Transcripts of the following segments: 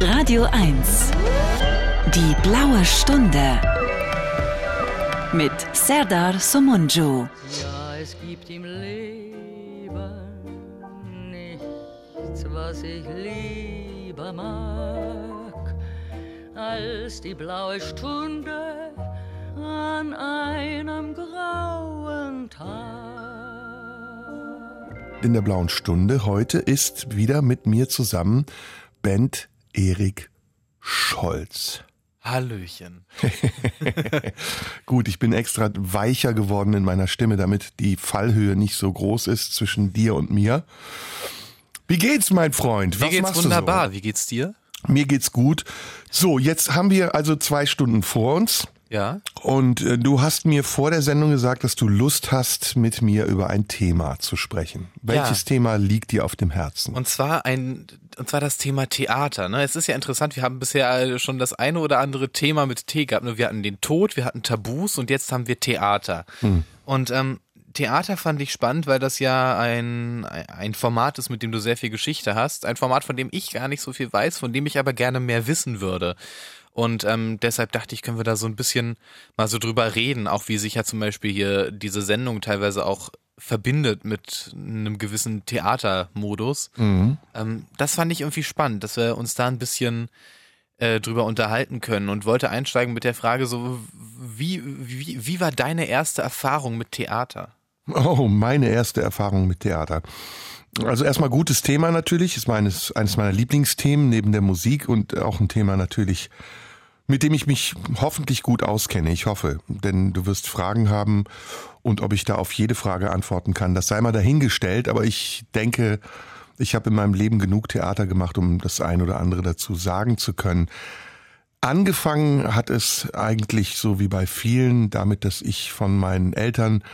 Radio 1. Die blaue Stunde. Mit Serdar Somunju. Ja, es gibt im Leben nichts, was ich lieber mag, als die blaue Stunde an einem grauen Tag. in der blauen Stunde. Heute ist wieder mit mir zusammen Bent Erik Scholz. Hallöchen. Gut, ich bin extra weicher geworden in meiner Stimme, damit die Fallhöhe nicht so groß ist zwischen dir und mir. Wie geht's, mein Freund? Mir Was geht's wunderbar. Du Wie geht's dir? so? Mir geht's gut. So, jetzt haben wir also zwei Stunden vor uns. Ja. Und äh, du hast mir vor der Sendung gesagt, dass du Lust hast, mit mir über ein Thema zu sprechen. Welches Thema liegt dir auf dem Herzen? Und zwar ein, und zwar das Thema Theater. Ne? Es ist ja interessant, wir haben bisher schon das eine oder andere Thema mit T gehabt. Ne? Wir hatten den Tod, wir hatten Tabus und jetzt haben wir Theater. Und ähm, Theater fand ich spannend, weil das ja ein, ein Format ist, mit dem du sehr viel Geschichte hast. Ein Format, von dem ich gar nicht so viel weiß, von dem ich aber gerne mehr wissen würde. Und ähm, deshalb dachte ich, können wir da so ein bisschen mal so drüber reden, auch wie sich ja zum Beispiel hier diese Sendung teilweise auch verbindet mit einem gewissen Theatermodus. Ähm, das fand ich irgendwie spannend, dass wir uns da ein bisschen äh, drüber unterhalten können und wollte einsteigen mit der Frage so, wie, wie, wie war deine erste Erfahrung mit Theater? Oh, meine erste Erfahrung mit Theater. Also erstmal gutes Thema natürlich, ist meines, eines meiner Lieblingsthemen neben der Musik und auch ein Thema natürlich, mit dem ich mich hoffentlich gut auskenne. Ich hoffe, denn du wirst Fragen haben und ob ich da auf jede Frage antworten kann, das sei mal dahingestellt, aber ich denke, ich habe in meinem Leben genug Theater gemacht, um das ein oder andere dazu sagen zu können. Angefangen hat es eigentlich so wie bei vielen damit, dass ich von meinen Eltern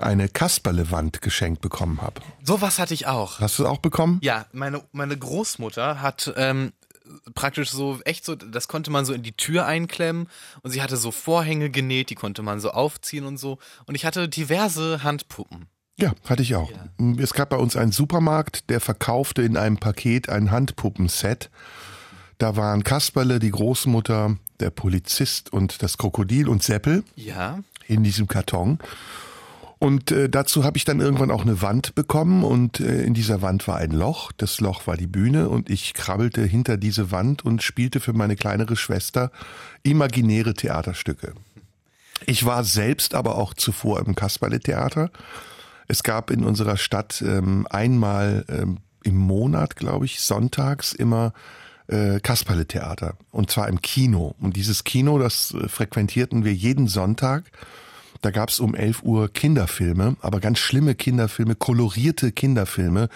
eine Kasperlewand geschenkt bekommen habe. Sowas hatte ich auch. Hast du es auch bekommen? Ja, meine, meine Großmutter hat ähm, praktisch so echt so, das konnte man so in die Tür einklemmen und sie hatte so Vorhänge genäht, die konnte man so aufziehen und so. Und ich hatte diverse Handpuppen. Ja, hatte ich auch. Es gab bei uns einen Supermarkt, der verkaufte in einem Paket ein Handpuppenset. Da waren Kasperle, die Großmutter, der Polizist und das Krokodil und Seppel Ja. in diesem Karton. Und äh, dazu habe ich dann irgendwann auch eine Wand bekommen und äh, in dieser Wand war ein Loch. Das Loch war die Bühne und ich krabbelte hinter diese Wand und spielte für meine kleinere Schwester imaginäre Theaterstücke. Ich war selbst aber auch zuvor im Kasperle-Theater. Es gab in unserer Stadt ähm, einmal ähm, im Monat, glaube ich, sonntags immer äh, Kasperle-Theater. Und zwar im Kino. Und dieses Kino, das äh, frequentierten wir jeden Sonntag. Da gab's um 11 Uhr Kinderfilme, aber ganz schlimme Kinderfilme, kolorierte Kinderfilme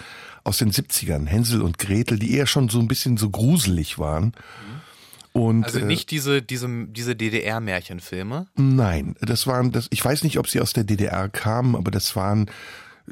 aus den 70ern. Hänsel und Gretel, die eher schon so ein bisschen so gruselig waren. Und, Also äh, nicht diese, diese, diese DDR-Märchenfilme. Nein, das waren das. Ich weiß nicht, ob sie aus der DDR kamen, aber das waren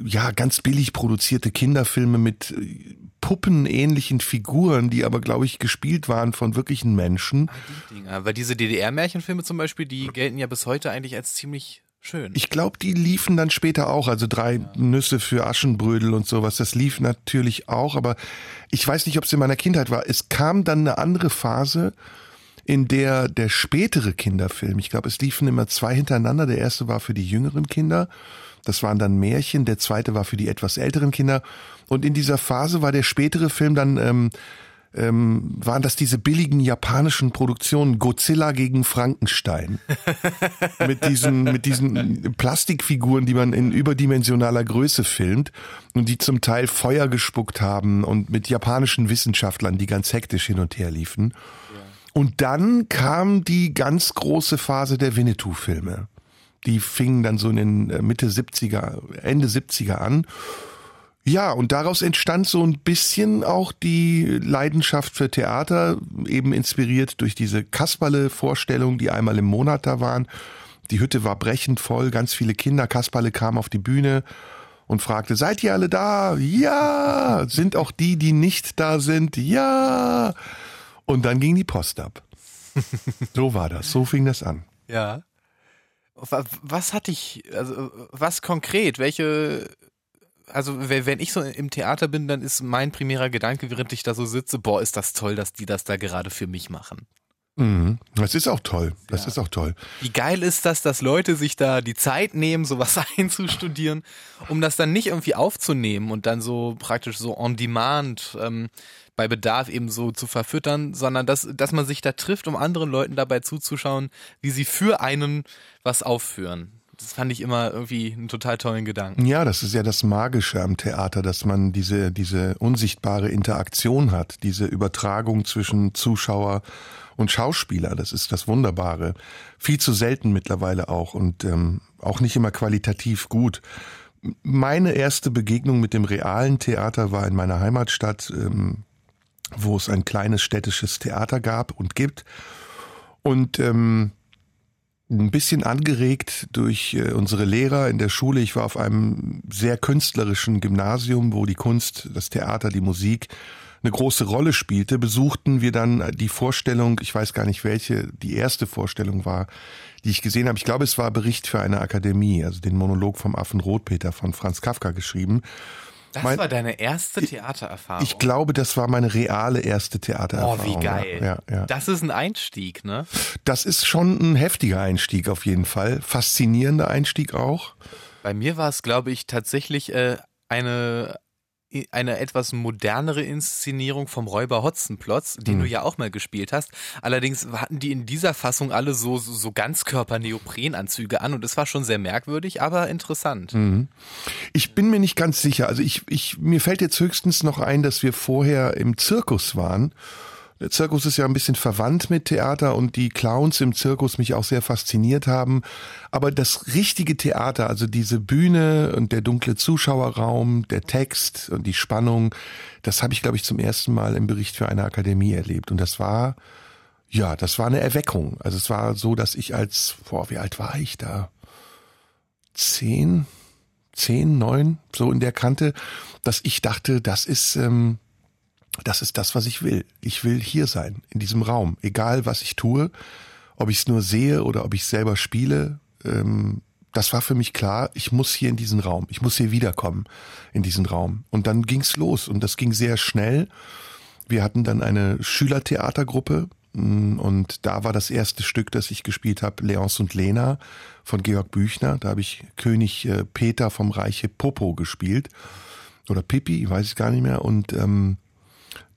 ja ganz billig produzierte Kinderfilme mit äh, puppenähnlichen Figuren, die aber glaube ich gespielt waren von wirklichen Menschen. Dinger. Weil diese DDR-Märchenfilme zum Beispiel, die gelten ja bis heute eigentlich als ziemlich schön. Ich glaube, die liefen dann später auch, also drei Nüsse für Aschenbrödel und sowas. Das lief natürlich auch, aber ich weiß nicht, ob es in meiner Kindheit war. Es kam dann eine andere Phase, in der der spätere Kinderfilm, ich glaube, es liefen immer zwei hintereinander. Der erste war für die jüngeren Kinder. Das waren dann Märchen. Der zweite war für die etwas älteren Kinder. Und in dieser Phase war der spätere Film dann, ähm, ähm, waren das diese billigen japanischen Produktionen Godzilla gegen Frankenstein. mit diesen, mit diesen Plastikfiguren, die man in überdimensionaler Größe filmt und die zum Teil Feuer gespuckt haben und mit japanischen Wissenschaftlern, die ganz hektisch hin und her liefen. Und dann kam die ganz große Phase der Winnetou-Filme. Die fingen dann so in den äh, Mitte 70er, Ende 70er an. Ja, und daraus entstand so ein bisschen auch die Leidenschaft für Theater, eben inspiriert durch diese Kasperle-Vorstellungen, die einmal im Monat da waren. Die Hütte war brechend voll, ganz viele Kinder. Kasperle kam auf die Bühne und fragte, seid ihr alle da? Ja! Sind auch die, die nicht da sind? Ja! Und dann ging die Post ab. so war das, so fing das an. Ja. Wa- Was hatte ich, also was konkret, welche, also wenn ich so im Theater bin, dann ist mein primärer Gedanke, während ich da so sitze, boah, ist das toll, dass die das da gerade für mich machen. Mhm. Das ist auch toll. Das ja. ist auch toll. Wie geil ist das, dass Leute sich da die Zeit nehmen, sowas einzustudieren, um das dann nicht irgendwie aufzunehmen und dann so praktisch so on demand ähm, bei Bedarf eben so zu verfüttern, sondern dass, dass man sich da trifft, um anderen Leuten dabei zuzuschauen, wie sie für einen was aufführen. Das fand ich immer irgendwie einen total tollen Gedanken. Ja, das ist ja das Magische am Theater, dass man diese, diese unsichtbare Interaktion hat, diese Übertragung zwischen Zuschauer und Schauspieler. Das ist das Wunderbare. Viel zu selten mittlerweile auch und ähm, auch nicht immer qualitativ gut. Meine erste Begegnung mit dem realen Theater war in meiner Heimatstadt, ähm, wo es ein kleines städtisches Theater gab und gibt. Und ähm, ein bisschen angeregt durch äh, unsere Lehrer in der Schule. Ich war auf einem sehr künstlerischen Gymnasium, wo die Kunst, das Theater, die Musik eine große Rolle spielte, besuchten wir dann die Vorstellung, ich weiß gar nicht welche, die erste Vorstellung war, die ich gesehen habe. Ich glaube, es war Bericht für eine Akademie, also den Monolog vom Affen Rotpeter von Franz Kafka geschrieben. Das mein, war deine erste Theatererfahrung. Ich glaube, das war meine reale erste Theatererfahrung. Oh, wie geil. Ja, ja. Das ist ein Einstieg, ne? Das ist schon ein heftiger Einstieg auf jeden Fall. Faszinierender Einstieg auch. Bei mir war es, glaube ich, tatsächlich äh, eine eine etwas modernere Inszenierung vom Räuber Hotzenplotz, den mhm. du ja auch mal gespielt hast. Allerdings hatten die in dieser Fassung alle so, so, so Ganzkörper-Neoprenanzüge an und es war schon sehr merkwürdig, aber interessant. Mhm. Ich bin mir nicht ganz sicher. Also ich, ich, mir fällt jetzt höchstens noch ein, dass wir vorher im Zirkus waren Zirkus ist ja ein bisschen verwandt mit Theater und die Clowns im Zirkus mich auch sehr fasziniert haben. Aber das richtige Theater, also diese Bühne und der dunkle Zuschauerraum, der Text und die Spannung, das habe ich, glaube ich, zum ersten Mal im Bericht für eine Akademie erlebt. Und das war, ja, das war eine Erweckung. Also es war so, dass ich als, boah, wie alt war ich da? Zehn, zehn, neun, so in der Kante, dass ich dachte, das ist, ähm, das ist das, was ich will. Ich will hier sein, in diesem Raum. Egal, was ich tue, ob ich es nur sehe oder ob ich selber spiele. Ähm, das war für mich klar, ich muss hier in diesen Raum. Ich muss hier wiederkommen in diesen Raum. Und dann ging's los und das ging sehr schnell. Wir hatten dann eine Schülertheatergruppe mm, und da war das erste Stück, das ich gespielt habe, Leonce und Lena von Georg Büchner. Da habe ich König äh, Peter vom Reiche Popo gespielt. Oder Pippi, weiß ich gar nicht mehr. Und ähm,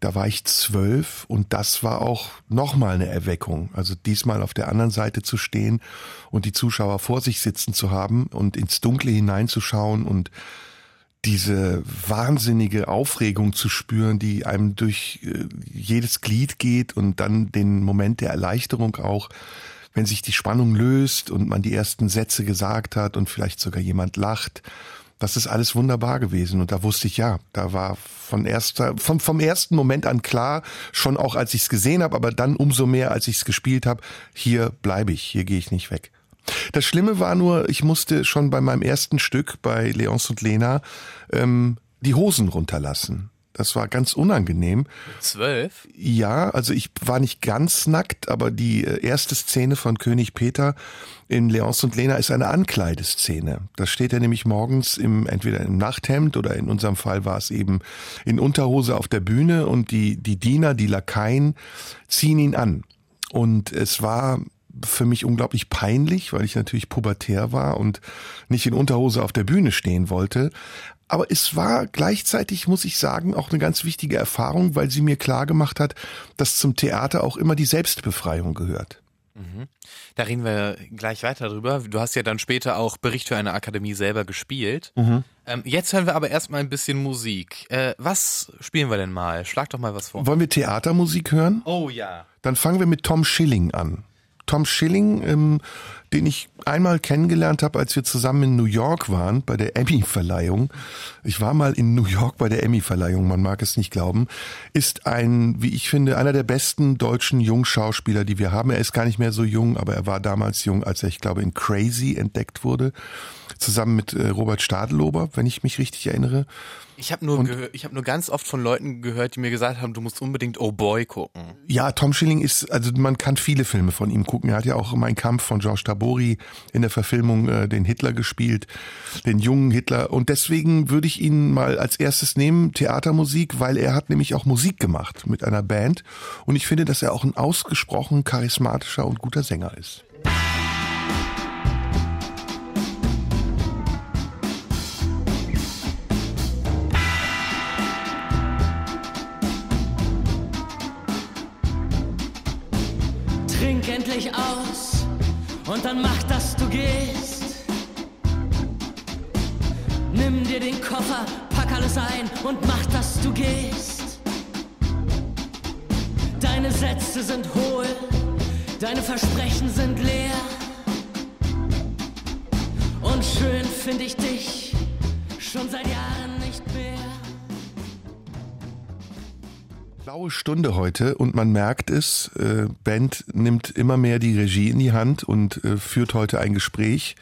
da war ich zwölf und das war auch nochmal eine Erweckung. Also diesmal auf der anderen Seite zu stehen und die Zuschauer vor sich sitzen zu haben und ins Dunkle hineinzuschauen und diese wahnsinnige Aufregung zu spüren, die einem durch äh, jedes Glied geht und dann den Moment der Erleichterung auch, wenn sich die Spannung löst und man die ersten Sätze gesagt hat und vielleicht sogar jemand lacht das ist alles wunderbar gewesen. Und da wusste ich, ja, da war von erster, vom, vom ersten Moment an klar, schon auch als ich es gesehen habe, aber dann umso mehr, als ich es gespielt habe, hier bleibe ich, hier gehe ich nicht weg. Das Schlimme war nur, ich musste schon bei meinem ersten Stück bei Leonce und Lena ähm, die Hosen runterlassen. Das war ganz unangenehm. Zwölf? Ja, also ich war nicht ganz nackt, aber die äh, erste Szene von König Peter in Leonce und Lena ist eine Ankleideszene. Da steht er nämlich morgens im, entweder im Nachthemd oder in unserem Fall war es eben in Unterhose auf der Bühne und die, die Diener, die Lakaien ziehen ihn an. Und es war für mich unglaublich peinlich, weil ich natürlich pubertär war und nicht in Unterhose auf der Bühne stehen wollte. Aber es war gleichzeitig, muss ich sagen, auch eine ganz wichtige Erfahrung, weil sie mir klar gemacht hat, dass zum Theater auch immer die Selbstbefreiung gehört. Mhm. Da reden wir gleich weiter drüber. Du hast ja dann später auch Bericht für eine Akademie selber gespielt. Mhm. Ähm, jetzt hören wir aber erstmal ein bisschen Musik. Äh, was spielen wir denn mal? Schlag doch mal was vor. Wollen wir Theatermusik hören? Oh ja. Dann fangen wir mit Tom Schilling an. Tom Schilling, ähm, den ich einmal kennengelernt habe, als wir zusammen in New York waren bei der Emmy-Verleihung. Ich war mal in New York bei der Emmy-Verleihung, man mag es nicht glauben. Ist ein, wie ich finde, einer der besten deutschen Jungschauspieler, die wir haben. Er ist gar nicht mehr so jung, aber er war damals jung, als er, ich glaube, in Crazy entdeckt wurde. Zusammen mit äh, Robert Stadelober, wenn ich mich richtig erinnere. Ich habe nur, ich habe nur ganz oft von Leuten gehört, die mir gesagt haben, du musst unbedingt Oh Boy gucken. Ja, Tom Schilling ist, also man kann viele Filme von ihm gucken. Er hat ja auch Mein Kampf von George W. Gabori in der Verfilmung äh, den Hitler gespielt, den jungen Hitler. Und deswegen würde ich ihn mal als erstes nehmen, Theatermusik, weil er hat nämlich auch Musik gemacht mit einer Band. Und ich finde, dass er auch ein ausgesprochen charismatischer und guter Sänger ist. endlich aus und dann mach, dass du gehst. Nimm dir den Koffer, pack alles ein und mach, dass du gehst. Deine Sätze sind hohl, deine Versprechen sind leer. Und schön finde ich dich schon seit Jahren nicht mehr blaue Stunde heute und man merkt es, äh, Band nimmt immer mehr die Regie in die Hand und äh, führt heute ein Gespräch,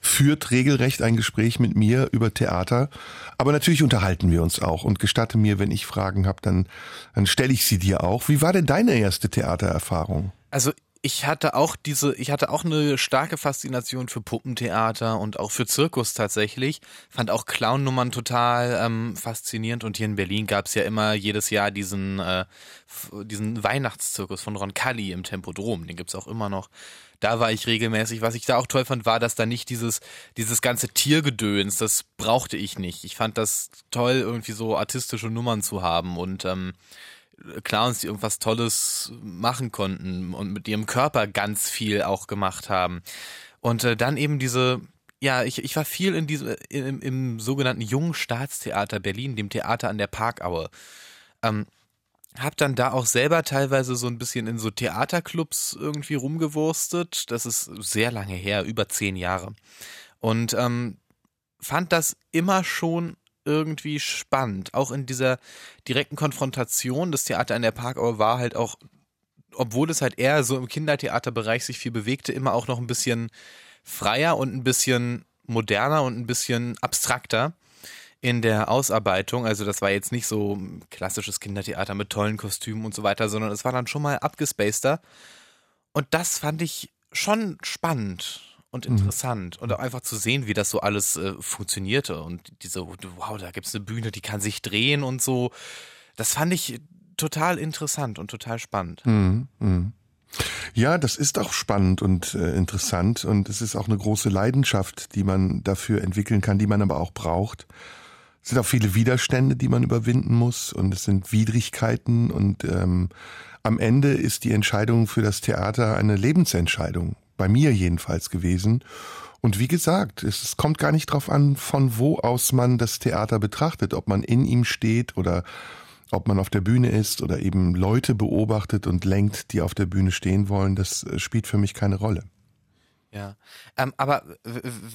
führt regelrecht ein Gespräch mit mir über Theater. Aber natürlich unterhalten wir uns auch und gestatte mir, wenn ich Fragen habe, dann, dann stelle ich sie dir auch. Wie war denn deine erste Theatererfahrung? Also ich hatte auch diese, ich hatte auch eine starke Faszination für Puppentheater und auch für Zirkus tatsächlich. Fand auch Clownnummern total ähm, faszinierend und hier in Berlin gab's ja immer jedes Jahr diesen, äh, diesen Weihnachtszirkus von Ron Kalli im Tempodrom. Den gibt's auch immer noch. Da war ich regelmäßig. Was ich da auch toll fand, war, dass da nicht dieses, dieses ganze Tiergedöns, das brauchte ich nicht. Ich fand das toll, irgendwie so artistische Nummern zu haben und ähm, Clowns, die irgendwas Tolles machen konnten und mit ihrem Körper ganz viel auch gemacht haben. Und äh, dann eben diese, ja, ich, ich war viel in diesem, im, im sogenannten Jungen Staatstheater Berlin, dem Theater an der Parkaue. Ähm, hab dann da auch selber teilweise so ein bisschen in so Theaterclubs irgendwie rumgewurstet. Das ist sehr lange her, über zehn Jahre. Und ähm, fand das immer schon irgendwie spannend. Auch in dieser direkten Konfrontation. Das Theater an der Parkauer war halt auch, obwohl es halt eher so im Kindertheaterbereich sich viel bewegte, immer auch noch ein bisschen freier und ein bisschen moderner und ein bisschen abstrakter in der Ausarbeitung. Also das war jetzt nicht so klassisches Kindertheater mit tollen Kostümen und so weiter, sondern es war dann schon mal abgespaceder. Und das fand ich schon spannend und mhm. interessant mhm. und auch einfach zu sehen, wie das so alles äh, funktionierte und diese, wow, da gibt's eine Bühne, die kann sich drehen und so. Das fand ich total interessant und total spannend. Mhm. Mhm. Ja, das ist auch spannend und äh, interessant und es ist auch eine große Leidenschaft, die man dafür entwickeln kann, die man aber auch braucht. Es sind auch viele Widerstände, die man überwinden muss und es sind Widrigkeiten und ähm, am Ende ist die Entscheidung für das Theater eine Lebensentscheidung bei mir jedenfalls gewesen. Und wie gesagt, es kommt gar nicht drauf an, von wo aus man das Theater betrachtet, ob man in ihm steht oder ob man auf der Bühne ist oder eben Leute beobachtet und lenkt, die auf der Bühne stehen wollen, das äh, spielt für mich keine Rolle. Ja, ähm, aber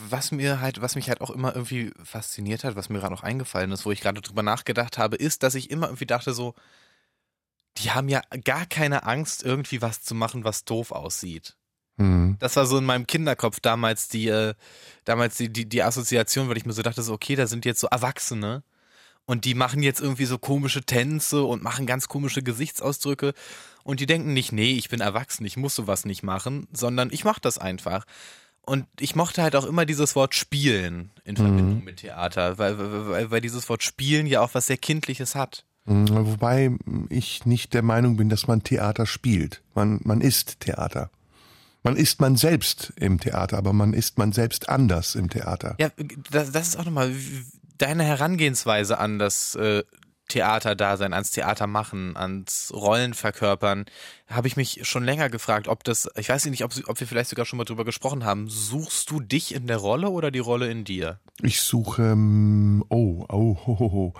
was mir halt, was mich halt auch immer irgendwie fasziniert hat, was mir gerade noch eingefallen ist, wo ich gerade drüber nachgedacht habe, ist, dass ich immer irgendwie dachte so, die haben ja gar keine Angst, irgendwie was zu machen, was doof aussieht. Mhm. Das war so in meinem Kinderkopf damals die, äh, damals die, die, die Assoziation, weil ich mir so dachte, so, okay, da sind jetzt so Erwachsene und die machen jetzt irgendwie so komische Tänze und machen ganz komische Gesichtsausdrücke und die denken nicht, nee, ich bin erwachsen, ich muss sowas nicht machen, sondern ich mach das einfach. Und ich mochte halt auch immer dieses Wort spielen in mhm. Verbindung mit Theater, weil, weil, weil dieses Wort spielen ja auch was sehr Kindliches hat. Mhm, wobei ich nicht der Meinung bin, dass man Theater spielt. Man, man ist Theater. Man ist man selbst im Theater, aber man ist man selbst anders im Theater. Ja, das, das ist auch nochmal deine Herangehensweise an das äh, Theaterdasein, ans Theater machen, ans Rollen verkörpern, habe ich mich schon länger gefragt, ob das, ich weiß nicht, ob, ob wir vielleicht sogar schon mal drüber gesprochen haben. Suchst du dich in der Rolle oder die Rolle in dir? Ich suche, ähm, oh, oh, ho, ho, ho.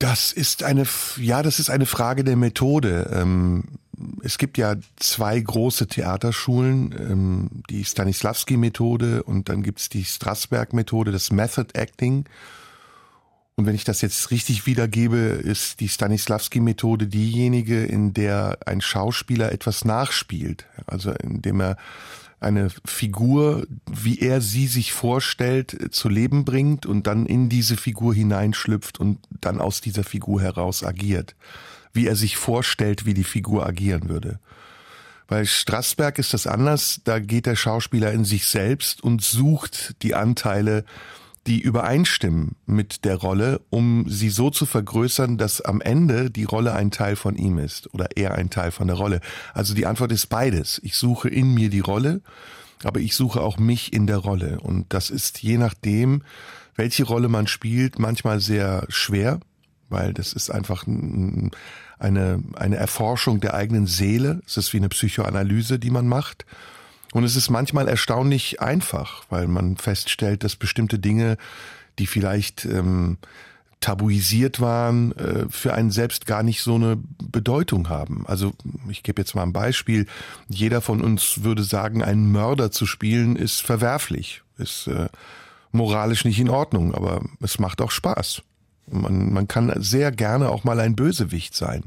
Das ist eine, ja, das ist eine Frage der Methode. Ähm, es gibt ja zwei große Theaterschulen, ähm, die Stanislavski-Methode und dann gibt's die Strasberg-Methode, das Method Acting. Und wenn ich das jetzt richtig wiedergebe, ist die Stanislavski-Methode diejenige, in der ein Schauspieler etwas nachspielt. Also indem er eine Figur, wie er sie sich vorstellt, zu Leben bringt und dann in diese Figur hineinschlüpft und dann aus dieser Figur heraus agiert wie er sich vorstellt, wie die Figur agieren würde. Bei Strassberg ist das anders. Da geht der Schauspieler in sich selbst und sucht die Anteile, die übereinstimmen mit der Rolle, um sie so zu vergrößern, dass am Ende die Rolle ein Teil von ihm ist oder er ein Teil von der Rolle. Also die Antwort ist beides. Ich suche in mir die Rolle, aber ich suche auch mich in der Rolle. Und das ist je nachdem, welche Rolle man spielt, manchmal sehr schwer, weil das ist einfach eine, eine Erforschung der eigenen Seele. Es ist wie eine Psychoanalyse, die man macht. Und es ist manchmal erstaunlich einfach, weil man feststellt, dass bestimmte Dinge, die vielleicht ähm, tabuisiert waren, äh, für einen selbst gar nicht so eine Bedeutung haben. Also ich gebe jetzt mal ein Beispiel. Jeder von uns würde sagen, einen Mörder zu spielen ist verwerflich, ist äh, moralisch nicht in Ordnung, aber es macht auch Spaß. Man, man kann sehr gerne auch mal ein Bösewicht sein.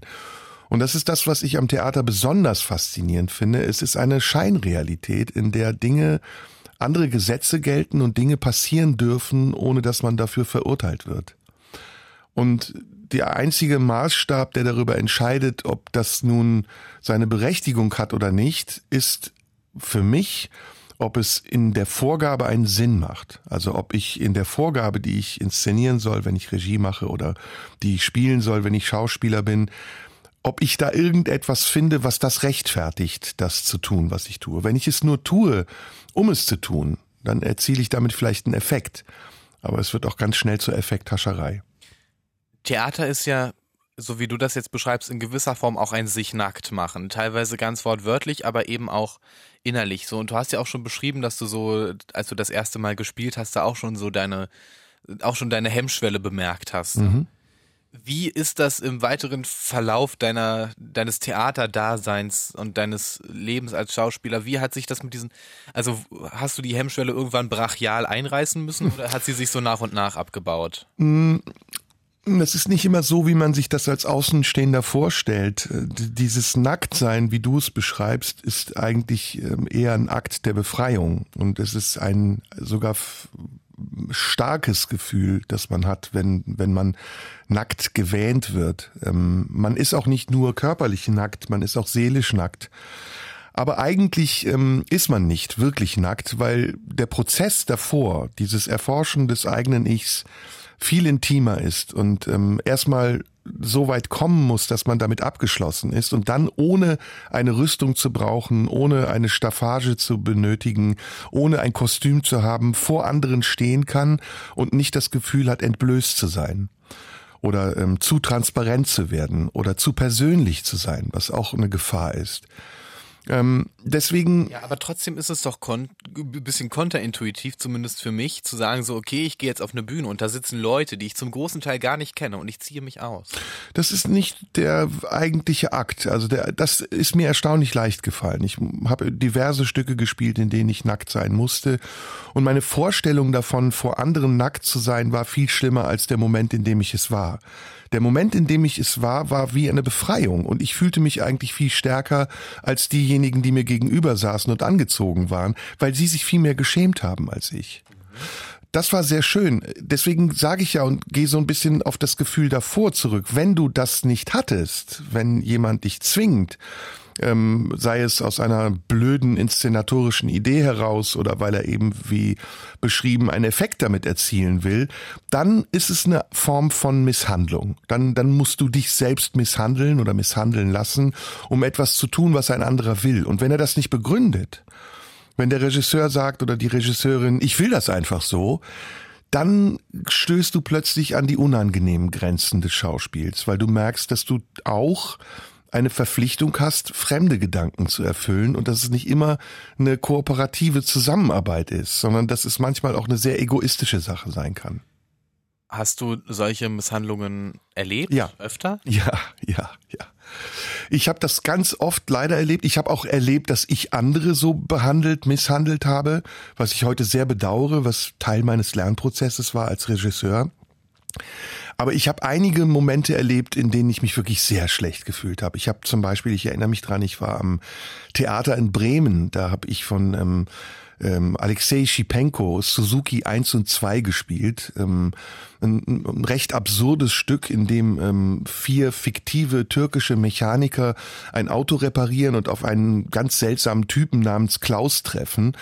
Und das ist das, was ich am Theater besonders faszinierend finde. Es ist eine Scheinrealität, in der Dinge, andere Gesetze gelten und Dinge passieren dürfen, ohne dass man dafür verurteilt wird. Und der einzige Maßstab, der darüber entscheidet, ob das nun seine Berechtigung hat oder nicht, ist für mich, ob es in der Vorgabe einen Sinn macht. Also ob ich in der Vorgabe, die ich inszenieren soll, wenn ich Regie mache oder die ich spielen soll, wenn ich Schauspieler bin, ob ich da irgendetwas finde, was das rechtfertigt, das zu tun, was ich tue. Wenn ich es nur tue, um es zu tun, dann erziele ich damit vielleicht einen Effekt. Aber es wird auch ganz schnell zur Effekthascherei. Theater ist ja, so wie du das jetzt beschreibst, in gewisser Form auch ein sich nackt machen. Teilweise ganz wortwörtlich, aber eben auch innerlich so. Und du hast ja auch schon beschrieben, dass du so, als du das erste Mal gespielt hast, da auch schon so deine, auch schon deine Hemmschwelle bemerkt hast. Mhm. Wie ist das im weiteren Verlauf deiner, deines Theaterdaseins und deines Lebens als Schauspieler? Wie hat sich das mit diesen, also hast du die Hemmschwelle irgendwann brachial einreißen müssen oder hat sie sich so nach und nach abgebaut? Mm, das ist nicht immer so, wie man sich das als Außenstehender vorstellt. Dieses Nacktsein, wie du es beschreibst, ist eigentlich ähm, eher ein Akt der Befreiung. Und es ist ein sogar starkes Gefühl, das man hat, wenn, wenn man nackt gewähnt wird. Ähm, man ist auch nicht nur körperlich nackt, man ist auch seelisch nackt. Aber eigentlich ähm, ist man nicht wirklich nackt, weil der Prozess davor, dieses Erforschen des eigenen Ichs, viel intimer ist und ähm, erstmal so weit kommen muss, dass man damit abgeschlossen ist und dann ohne eine Rüstung zu brauchen, ohne eine Staffage zu benötigen, ohne ein Kostüm zu haben, vor anderen stehen kann und nicht das Gefühl hat, entblößt zu sein oder ähm, zu transparent zu werden oder zu persönlich zu sein, was auch eine Gefahr ist. Ähm, deswegen. Ja, aber trotzdem ist es doch kon ein bisschen konterintuitiv, zumindest für mich, zu sagen so, okay, ich gehe jetzt auf eine Bühne und da sitzen Leute, die ich zum großen Teil gar nicht kenne und ich ziehe mich aus. Das ist nicht der eigentliche Akt. Also der, das ist mir erstaunlich leicht gefallen. Ich habe diverse Stücke gespielt, in denen ich nackt sein musste und meine Vorstellung davon, vor anderen nackt zu sein, war viel schlimmer als der Moment, in dem ich es war. Der Moment, in dem ich es war, war wie eine Befreiung und ich fühlte mich eigentlich viel stärker als diejenigen, die mir gegenüber saßen und angezogen waren, weil sie sich viel mehr geschämt haben als ich. Das war sehr schön. Deswegen sage ich ja und gehe so ein bisschen auf das Gefühl davor zurück. Wenn du das nicht hattest, wenn jemand dich zwingt, ähm, sei es aus einer blöden inszenatorischen Idee heraus oder weil er eben wie beschrieben einen Effekt damit erzielen will, dann ist es eine Form von Misshandlung. Dann, dann musst du dich selbst misshandeln oder misshandeln lassen, um etwas zu tun, was ein anderer will. Und wenn er das nicht begründet, wenn der Regisseur sagt oder die Regisseurin, ich will das einfach so, dann stößt du plötzlich an die unangenehmen Grenzen des Schauspiels, weil du merkst, dass du auch eine Verpflichtung hast, fremde Gedanken zu erfüllen und dass es nicht immer eine kooperative Zusammenarbeit ist, sondern dass es manchmal auch eine sehr egoistische Sache sein kann. Hast du solche Misshandlungen erlebt? Ja. Öfter? Ja, ja, ja. Ich habe das ganz oft leider erlebt. Ich habe auch erlebt, dass ich andere so behandelt, misshandelt habe, was ich heute sehr bedauere, was Teil meines Lernprozesses war als Regisseur. Aber ich habe einige Momente erlebt, in denen ich mich wirklich sehr schlecht gefühlt habe. Ich habe zum Beispiel, ich erinnere mich dran, ich war am Theater in Bremen, da habe ich von ähm, ähm, Alexei Shipenko Suzuki 1 und 2 gespielt. Ähm, ein, ein recht absurdes Stück, in dem ähm, vier fiktive türkische Mechaniker ein Auto reparieren und auf einen ganz seltsamen Typen namens Klaus treffen.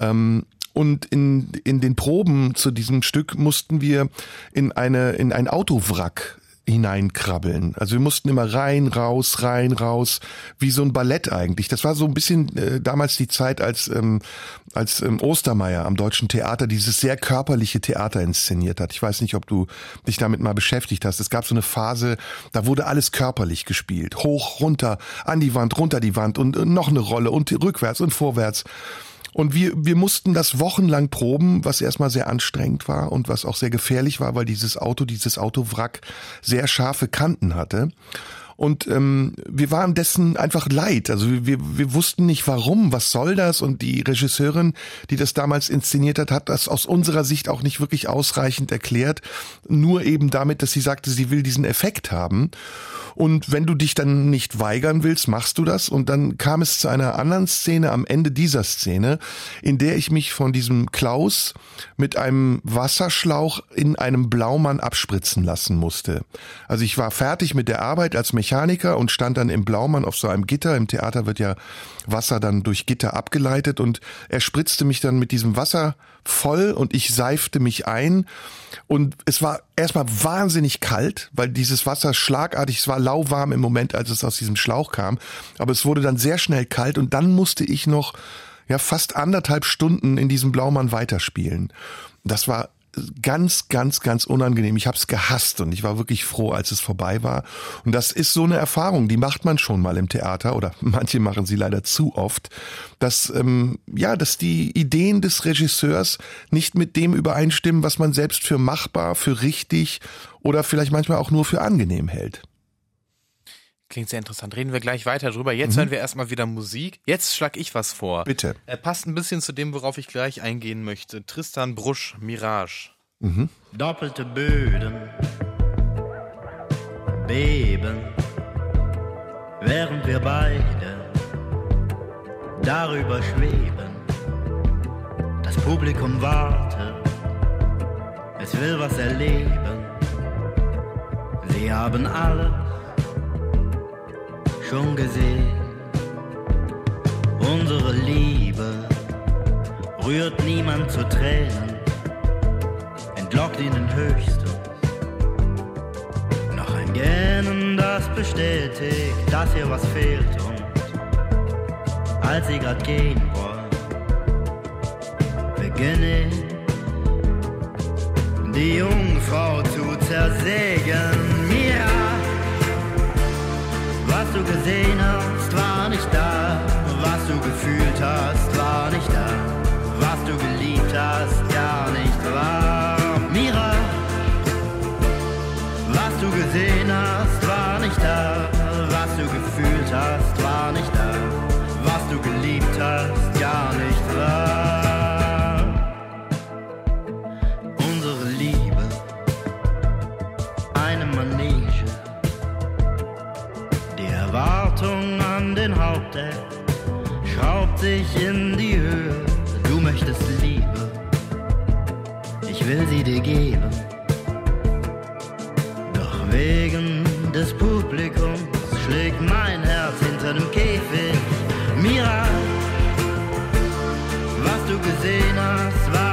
Ähm, und in, in den Proben zu diesem Stück mussten wir in eine, in ein Autowrack hineinkrabbeln. Also wir mussten immer rein, raus, rein, raus, wie so ein Ballett eigentlich. Das war so ein bisschen äh, damals die Zeit, als ähm, als ähm, Ostermeier am Deutschen Theater dieses sehr körperliche Theater inszeniert hat. Ich weiß nicht, ob du dich damit mal beschäftigt hast. Es gab so eine Phase, da wurde alles körperlich gespielt, hoch, runter, an die Wand, runter die Wand und, und noch eine Rolle und rückwärts und vorwärts. Und wir, wir mussten das wochenlang proben, was erstmal sehr anstrengend war und was auch sehr gefährlich war, weil dieses Auto, dieses Autowrack sehr scharfe Kanten hatte. Und ähm, wir waren dessen einfach leid. Also wir, wir wussten nicht warum, was soll das? Und die Regisseurin, die das damals inszeniert hat, hat das aus unserer Sicht auch nicht wirklich ausreichend erklärt. Nur eben damit, dass sie sagte, sie will diesen Effekt haben. Und wenn du dich dann nicht weigern willst, machst du das. Und dann kam es zu einer anderen Szene am Ende dieser Szene, in der ich mich von diesem Klaus mit einem Wasserschlauch in einem Blaumann abspritzen lassen musste. Also ich war fertig mit der Arbeit als Mechaniker und stand dann im Blaumann auf so einem Gitter. Im Theater wird ja Wasser dann durch Gitter abgeleitet und er spritzte mich dann mit diesem Wasser voll und ich seifte mich ein und es war erstmal wahnsinnig kalt, weil dieses Wasser schlagartig, es war lauwarm im Moment, als es aus diesem Schlauch kam, aber es wurde dann sehr schnell kalt und dann musste ich noch ja fast anderthalb Stunden in diesem Blaumann weiterspielen. Das war ganz, ganz, ganz unangenehm. Ich habe es gehasst und ich war wirklich froh, als es vorbei war. Und das ist so eine Erfahrung, die macht man schon mal im Theater oder manche machen sie leider zu oft, dass ähm, ja, dass die Ideen des Regisseurs nicht mit dem übereinstimmen, was man selbst für machbar, für richtig oder vielleicht manchmal auch nur für angenehm hält. Klingt sehr interessant. Reden wir gleich weiter drüber. Jetzt mhm. hören wir erstmal wieder Musik. Jetzt schlag ich was vor. Bitte. Er passt ein bisschen zu dem, worauf ich gleich eingehen möchte. Tristan Brusch, Mirage. Mhm. Doppelte Böden beben, während wir beide darüber schweben. Das Publikum wartet, es will was erleben. Sie haben alle schon gesehen. Unsere Liebe rührt niemand zu Tränen, entlockt ihnen höchstens noch ein Gähnen, das bestätigt, dass hier was fehlt und als sie grad gehen wollen, beginne ich die Jungfrau zu zersägen. Was du gesehen hast, war nicht da. Was du gefühlt hast, war nicht da. Was du geliebt hast, gar nicht wahr. Mira, was du gesehen hast, war nicht da. Was du gefühlt hast, war nicht da. Was du geliebt hast, gar nicht wahr. Sich in die Höhe. Du möchtest Liebe, ich will sie dir geben. Doch wegen des Publikums schlägt mein Herz hinter dem Käfig. Mira, was du gesehen hast, war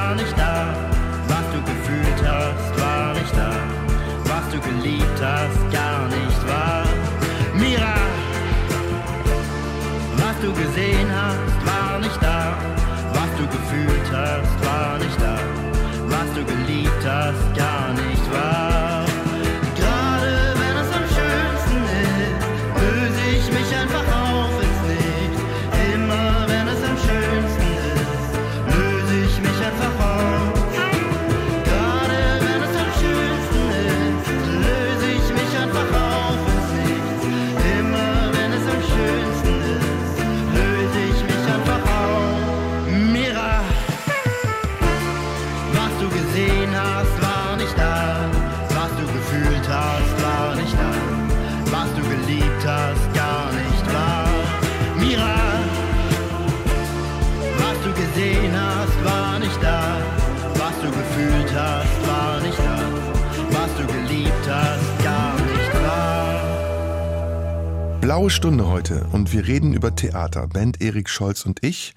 blaue Stunde heute und wir reden über Theater. Band Erik Scholz und ich.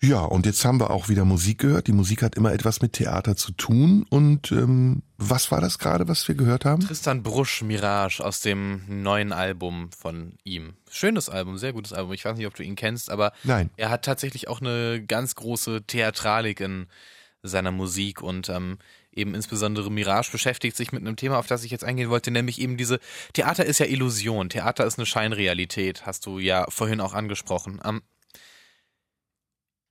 Ja, und jetzt haben wir auch wieder Musik gehört. Die Musik hat immer etwas mit Theater zu tun. Und ähm, was war das gerade, was wir gehört haben? Tristan Brusch Mirage aus dem neuen Album von ihm. Schönes Album, sehr gutes Album. Ich weiß nicht, ob du ihn kennst, aber Nein. er hat tatsächlich auch eine ganz große Theatralik in seiner Musik und ähm, eben insbesondere Mirage beschäftigt sich mit einem Thema, auf das ich jetzt eingehen wollte, nämlich eben diese Theater ist ja Illusion, Theater ist eine Scheinrealität, hast du ja vorhin auch angesprochen. Ähm,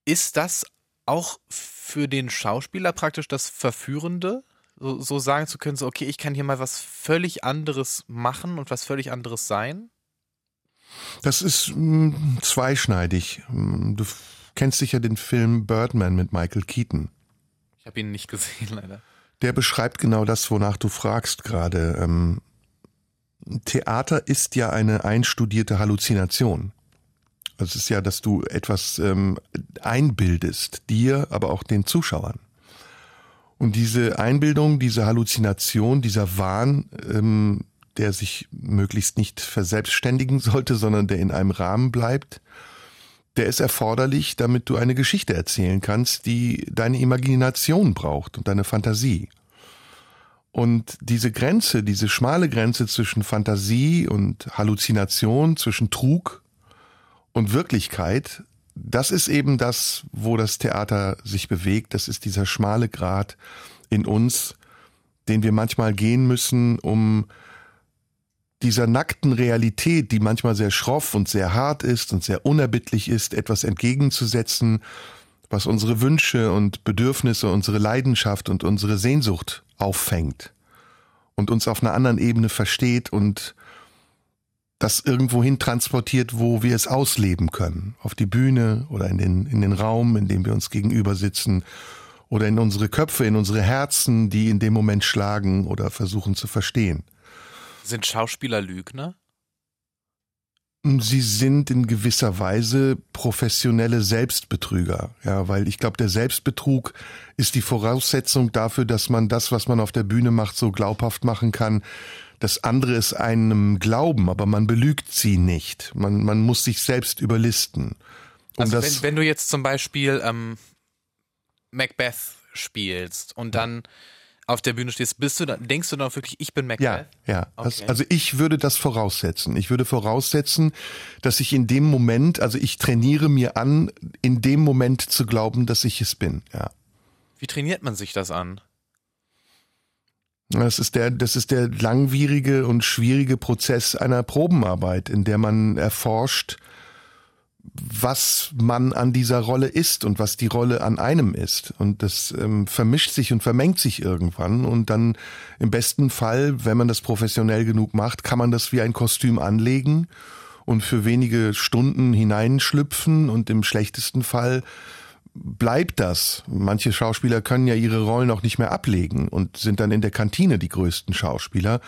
ist das auch für den Schauspieler praktisch das Verführende, so, so sagen zu können, so okay, ich kann hier mal was völlig anderes machen und was völlig anderes sein? Das ist mh, zweischneidig. Mm, Du kennst sicher den Film Birdman mit Michael Keaton. Ich habe ihn nicht gesehen, leider. Der beschreibt genau das, wonach du fragst gerade. Ähm, Theater ist ja eine einstudierte Halluzination. Es ist ja, dass du etwas ähm, einbildest, dir, aber auch den Zuschauern. Und diese Einbildung, diese Halluzination, dieser Wahn, ähm, der sich möglichst nicht verselbstständigen sollte, sondern der in einem Rahmen bleibt, der ist erforderlich, damit du eine Geschichte erzählen kannst, die deine Imagination braucht und deine Fantasie. Und diese Grenze, diese schmale Grenze zwischen Fantasie und Halluzination, zwischen Trug und Wirklichkeit, das ist eben das, wo das Theater sich bewegt. Das ist dieser schmale Grat in uns, den wir manchmal gehen müssen, um dieser nackten Realität, die manchmal sehr schroff und sehr hart ist und sehr unerbittlich ist, etwas entgegenzusetzen, was unsere Wünsche und Bedürfnisse, unsere Leidenschaft und unsere Sehnsucht auffängt und uns auf einer anderen Ebene versteht und das irgendwohin transportiert, wo wir es ausleben können. Auf die Bühne oder in den, in den Raum, in dem wir uns gegenüber sitzen oder in unsere Köpfe, in unsere Herzen, die in dem Moment schlagen oder versuchen zu verstehen. Sind Schauspieler Lügner? Sie sind in gewisser Weise professionelle Selbstbetrüger, ja, weil ich glaube, der Selbstbetrug ist die Voraussetzung dafür, dass man das, was man auf der Bühne macht, so glaubhaft machen kann, dass andere es einem glauben, aber man belügt sie nicht. Man, man muss sich selbst überlisten. Um Also wenn, wenn du jetzt zum Beispiel ähm, Macbeth spielst und dann auf der Bühne stehst, bist du dann, denkst du dann wirklich, ich bin Macbeth? Ja, ja. Das, Okay. also ich würde das voraussetzen. Ich würde voraussetzen, dass ich in dem Moment, also ich trainiere mir an, in dem Moment zu glauben, dass ich es bin. Ja. Wie trainiert man sich das an? Das ist der, das ist der langwierige und schwierige Prozess einer Probenarbeit, in der man erforscht, was man an dieser Rolle ist und was die Rolle an einem ist. Und das ähm, vermischt sich und vermengt sich irgendwann. Und dann im besten Fall, wenn man das professionell genug macht, kann man das wie ein Kostüm anlegen und für wenige Stunden hineinschlüpfen und im schlechtesten Fall bleibt das. Manche Schauspieler können ja ihre Rollen auch nicht mehr ablegen und sind dann in der Kantine die größten Schauspieler.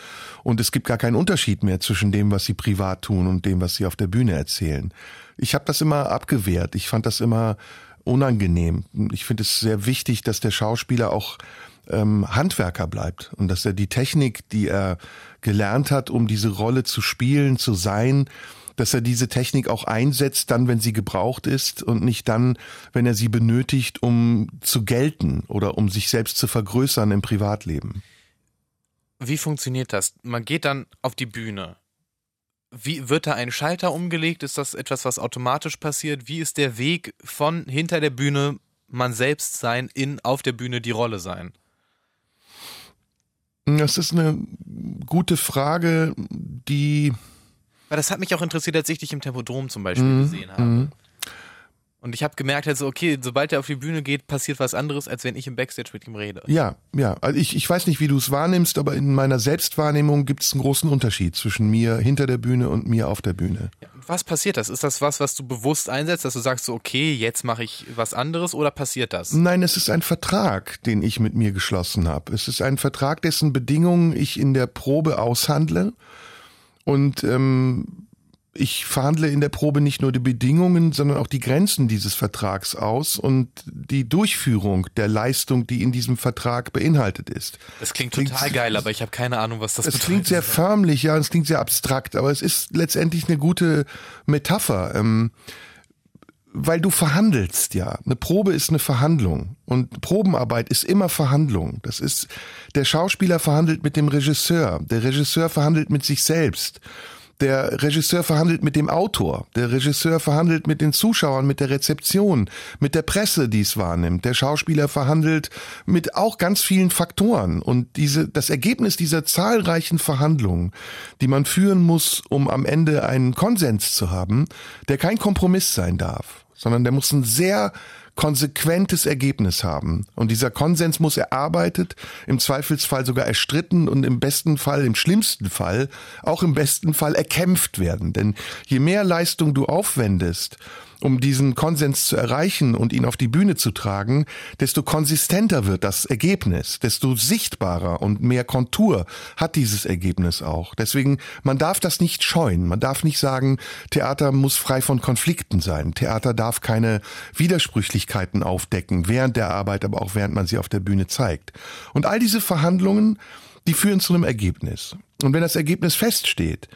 Und es gibt gar keinen Unterschied mehr zwischen dem, was sie privat tun und dem, was sie auf der Bühne erzählen. Ich habe das immer abgewehrt. Ich fand das immer unangenehm. Ich finde es sehr wichtig, dass der Schauspieler auch ähm, Handwerker bleibt und dass er die Technik, die er gelernt hat, um diese Rolle zu spielen, zu sein, dass er diese Technik auch einsetzt, dann, wenn sie gebraucht ist und nicht dann, wenn er sie benötigt, um zu gelten oder um sich selbst zu vergrößern im Privatleben. Wie funktioniert das? Man geht dann auf die Bühne. Wie wird da ein Schalter umgelegt? Ist das etwas, was automatisch passiert? Wie ist der Weg von hinter der Bühne man selbst sein in auf der Bühne die Rolle sein? Das ist eine gute Frage, die Weil das hat mich auch interessiert, als ich dich im Tempodrom zum Beispiel gesehen habe. Und ich habe gemerkt, also okay, sobald er auf die Bühne geht, passiert was anderes, als wenn ich im Backstage mit ihm rede. Ja, ja. Also ich, ich weiß nicht, wie du es wahrnimmst, aber in meiner Selbstwahrnehmung gibt es einen großen Unterschied zwischen mir hinter der Bühne und mir auf der Bühne. Was passiert das? Ist das was, was du bewusst einsetzt, dass du sagst, so, okay, jetzt mache ich was anderes oder passiert das? Nein, es ist ein Vertrag, den ich mit mir geschlossen habe. Es ist ein Vertrag, dessen Bedingungen ich in der Probe aushandle. Und ähm, ich verhandle in der Probe nicht nur die Bedingungen, sondern auch die Grenzen dieses Vertrags aus und die Durchführung der Leistung, die in diesem Vertrag beinhaltet ist. Das klingt total geil, aber ich habe keine Ahnung, was das Es bedeutet. klingt sehr förmlich, ja, es klingt sehr abstrakt, aber es ist letztendlich eine gute Metapher. Ähm, weil du verhandelst, ja. Eine Probe ist eine Verhandlung und Probenarbeit ist immer Verhandlung. Das ist, der Schauspieler verhandelt mit dem Regisseur, der Regisseur verhandelt mit sich selbst. Der Regisseur verhandelt mit dem Autor, der Regisseur verhandelt mit den Zuschauern, mit der Rezeption, mit der Presse, die es wahrnimmt. Der Schauspieler verhandelt mit auch ganz vielen Faktoren. Und diese, das Ergebnis dieser zahlreichen Verhandlungen, die man führen muss, um am Ende einen Konsens zu haben, der kein Kompromiss sein darf, sondern der muss ein sehr konsequentes Ergebnis haben. Und dieser Konsens muss erarbeitet, im Zweifelsfall sogar erstritten und im besten Fall, im schlimmsten Fall, auch im besten Fall erkämpft werden. Denn je mehr Leistung du aufwendest, um diesen Konsens zu erreichen und ihn auf die Bühne zu tragen, desto konsistenter wird das Ergebnis, desto sichtbarer und mehr Kontur hat dieses Ergebnis auch. Deswegen, man darf das nicht scheuen. Man darf nicht sagen, Theater muss frei von Konflikten sein. Theater darf keine Widersprüchlichkeiten aufdecken, während der Arbeit, aber auch während man sie auf der Bühne zeigt. Und all diese Verhandlungen, die führen zu einem Ergebnis. Und wenn das Ergebnis feststeht,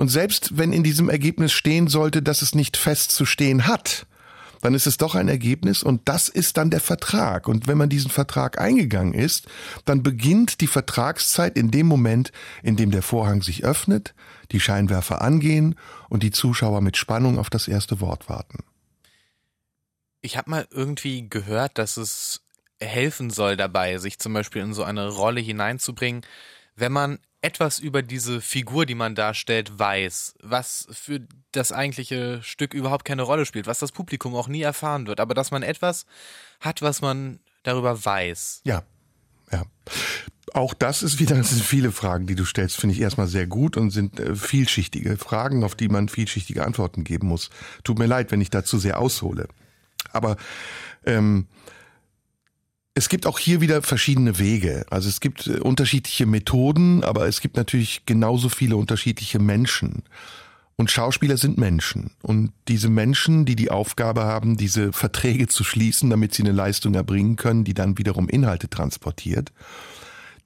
und selbst wenn in diesem Ergebnis stehen sollte, dass es nicht festzustehen hat, dann ist es doch ein Ergebnis und das ist dann der Vertrag. Und wenn man diesen Vertrag eingegangen ist, dann beginnt die Vertragszeit in dem Moment, in dem der Vorhang sich öffnet, die Scheinwerfer angehen und die Zuschauer mit Spannung auf das erste Wort warten. Ich habe mal irgendwie gehört, dass es helfen soll dabei, sich zum Beispiel in so eine Rolle hineinzubringen, wenn man etwas über diese Figur, die man darstellt, weiß, was für das eigentliche Stück überhaupt keine Rolle spielt, was das Publikum auch nie erfahren wird, aber dass man etwas hat, was man darüber weiß. Ja, ja. Auch das ist wieder, das sind viele Fragen, die du stellst, finde ich erstmal sehr gut und sind äh, vielschichtige Fragen, auf die man vielschichtige Antworten geben muss. Tut mir leid, wenn ich dazu sehr aushole. Aber ähm, es gibt auch hier wieder verschiedene Wege. Also es gibt äh, unterschiedliche Methoden, aber es gibt natürlich genauso viele unterschiedliche Menschen. Und Schauspieler sind Menschen. Und diese Menschen, die die Aufgabe haben, diese Verträge zu schließen, damit sie eine Leistung erbringen können, die dann wiederum Inhalte transportiert,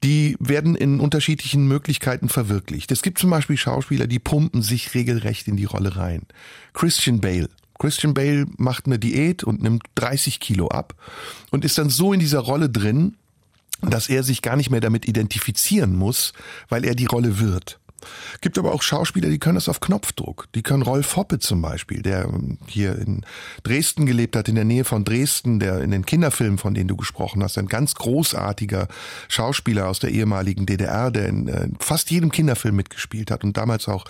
die werden in unterschiedlichen Möglichkeiten verwirklicht. Es gibt zum Beispiel Schauspieler, die pumpen sich regelrecht in die Rolle rein. Christian Bale. Christian Bale macht eine Diät und nimmt 30 Kilo ab und ist dann so in dieser Rolle drin, dass er sich gar nicht mehr damit identifizieren muss, weil er die Rolle wird. Gibt aber auch Schauspieler, die können das auf Knopfdruck. Die können Rolf Hoppe zum Beispiel, der ähm, hier in Dresden gelebt hat, in der Nähe von Dresden, der in den Kinderfilmen, von denen du gesprochen hast, ein ganz großartiger Schauspieler aus der ehemaligen DDR, der in äh, fast jedem Kinderfilm mitgespielt hat und damals auch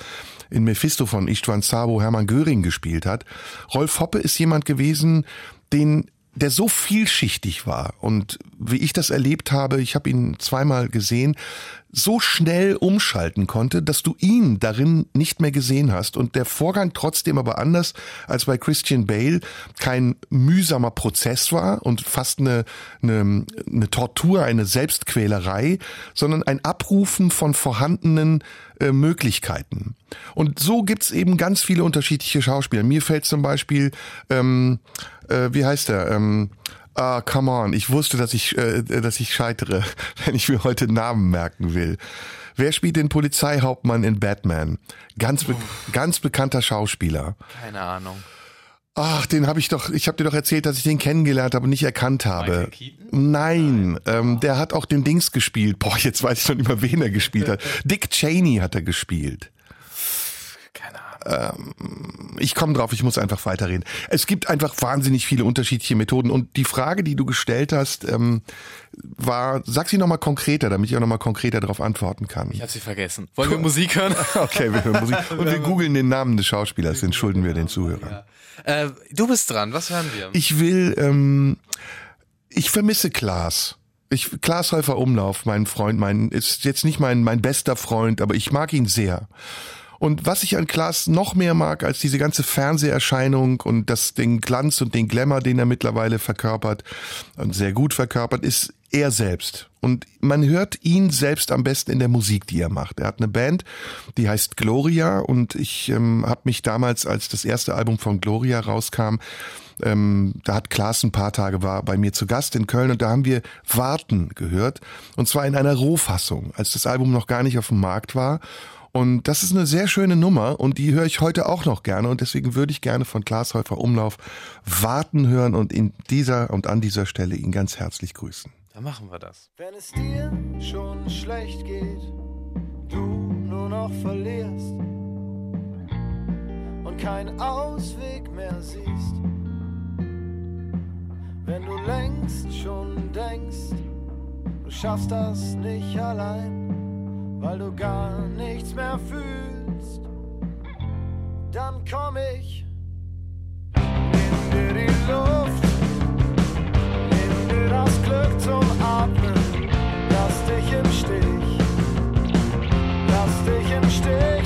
in Mephisto von Istvan Sabo Hermann Göring gespielt hat. Rolf Hoppe ist jemand gewesen, den der so vielschichtig war und wie ich das erlebt habe, ich habe ihn zweimal gesehen, so schnell umschalten konnte, dass du ihn darin nicht mehr gesehen hast. Und der Vorgang trotzdem aber anders als bei Christian Bale kein mühsamer Prozess war und fast eine, eine, eine Tortur, eine Selbstquälerei, sondern ein Abrufen von vorhandenen äh, Möglichkeiten. Und so gibt's eben ganz viele unterschiedliche Schauspieler. Mir fällt zum Beispiel, ähm, äh, wie heißt der? Ähm, Ah, come on. Ich wusste, dass ich, äh, dass ich scheitere, wenn ich mir heute Namen merken will. Wer spielt den Polizeihauptmann in Batman? Ganz, be ganz bekannter Schauspieler. Keine Ahnung. Ach, den habe ich doch, ich habe dir doch erzählt, dass ich den kennengelernt habe und nicht erkannt habe. Nein, ähm, der hat auch den Dings gespielt. Boah, jetzt weiß ich schon immer, wen er gespielt hat. Dick Cheney hat er gespielt. Keine Ahnung. Ähm, ich komme drauf, ich muss einfach weiterreden. Es gibt einfach wahnsinnig viele unterschiedliche Methoden und die Frage, die du gestellt hast, ähm, war, sag sie nochmal konkreter, damit ich auch nochmal konkreter darauf antworten kann. Ich habe sie vergessen. Wollen wir Musik hören? Okay, wir hören Musik. Und wir googeln den Namen des Schauspielers, den schulden wir den Zuhörern. Äh, du bist dran. Was hören wir? Ich will, ähm, ich vermisse Klaas. Ich, Klaas Häufer Umlauf, mein Freund, mein, ist jetzt nicht mein, mein bester Freund, aber ich mag ihn sehr. Und was ich an Klaas noch mehr mag als diese ganze Fernseherscheinung und das, den Glanz und den Glamour, den er mittlerweile verkörpert und sehr gut verkörpert, ist, er selbst. Und man hört ihn selbst am besten in der Musik, die er macht. Er hat eine Band, die heißt Gloria und ich ähm, habe mich damals, als das erste Album von Gloria rauskam, ähm, da hat Klaas ein paar Tage war bei mir zu Gast in Köln und da haben wir Warten gehört und zwar in einer Rohfassung, als das Album noch gar nicht auf dem Markt war. Und das ist eine sehr schöne Nummer und die höre ich heute auch noch gerne und deswegen würde ich gerne von Klaas Häufer Umlauf Warten hören und in dieser und an dieser Stelle ihn ganz herzlich grüßen. Dann machen wir das. Wenn es dir schon schlecht geht, du nur noch verlierst und keinen Ausweg mehr siehst. Wenn du längst schon denkst, du schaffst das nicht allein, weil du gar nichts mehr fühlst, dann komm ich, nimm dir die Luft, nimm dir das Glück zum Atmen, lass dich im Stich, lass dich im Stich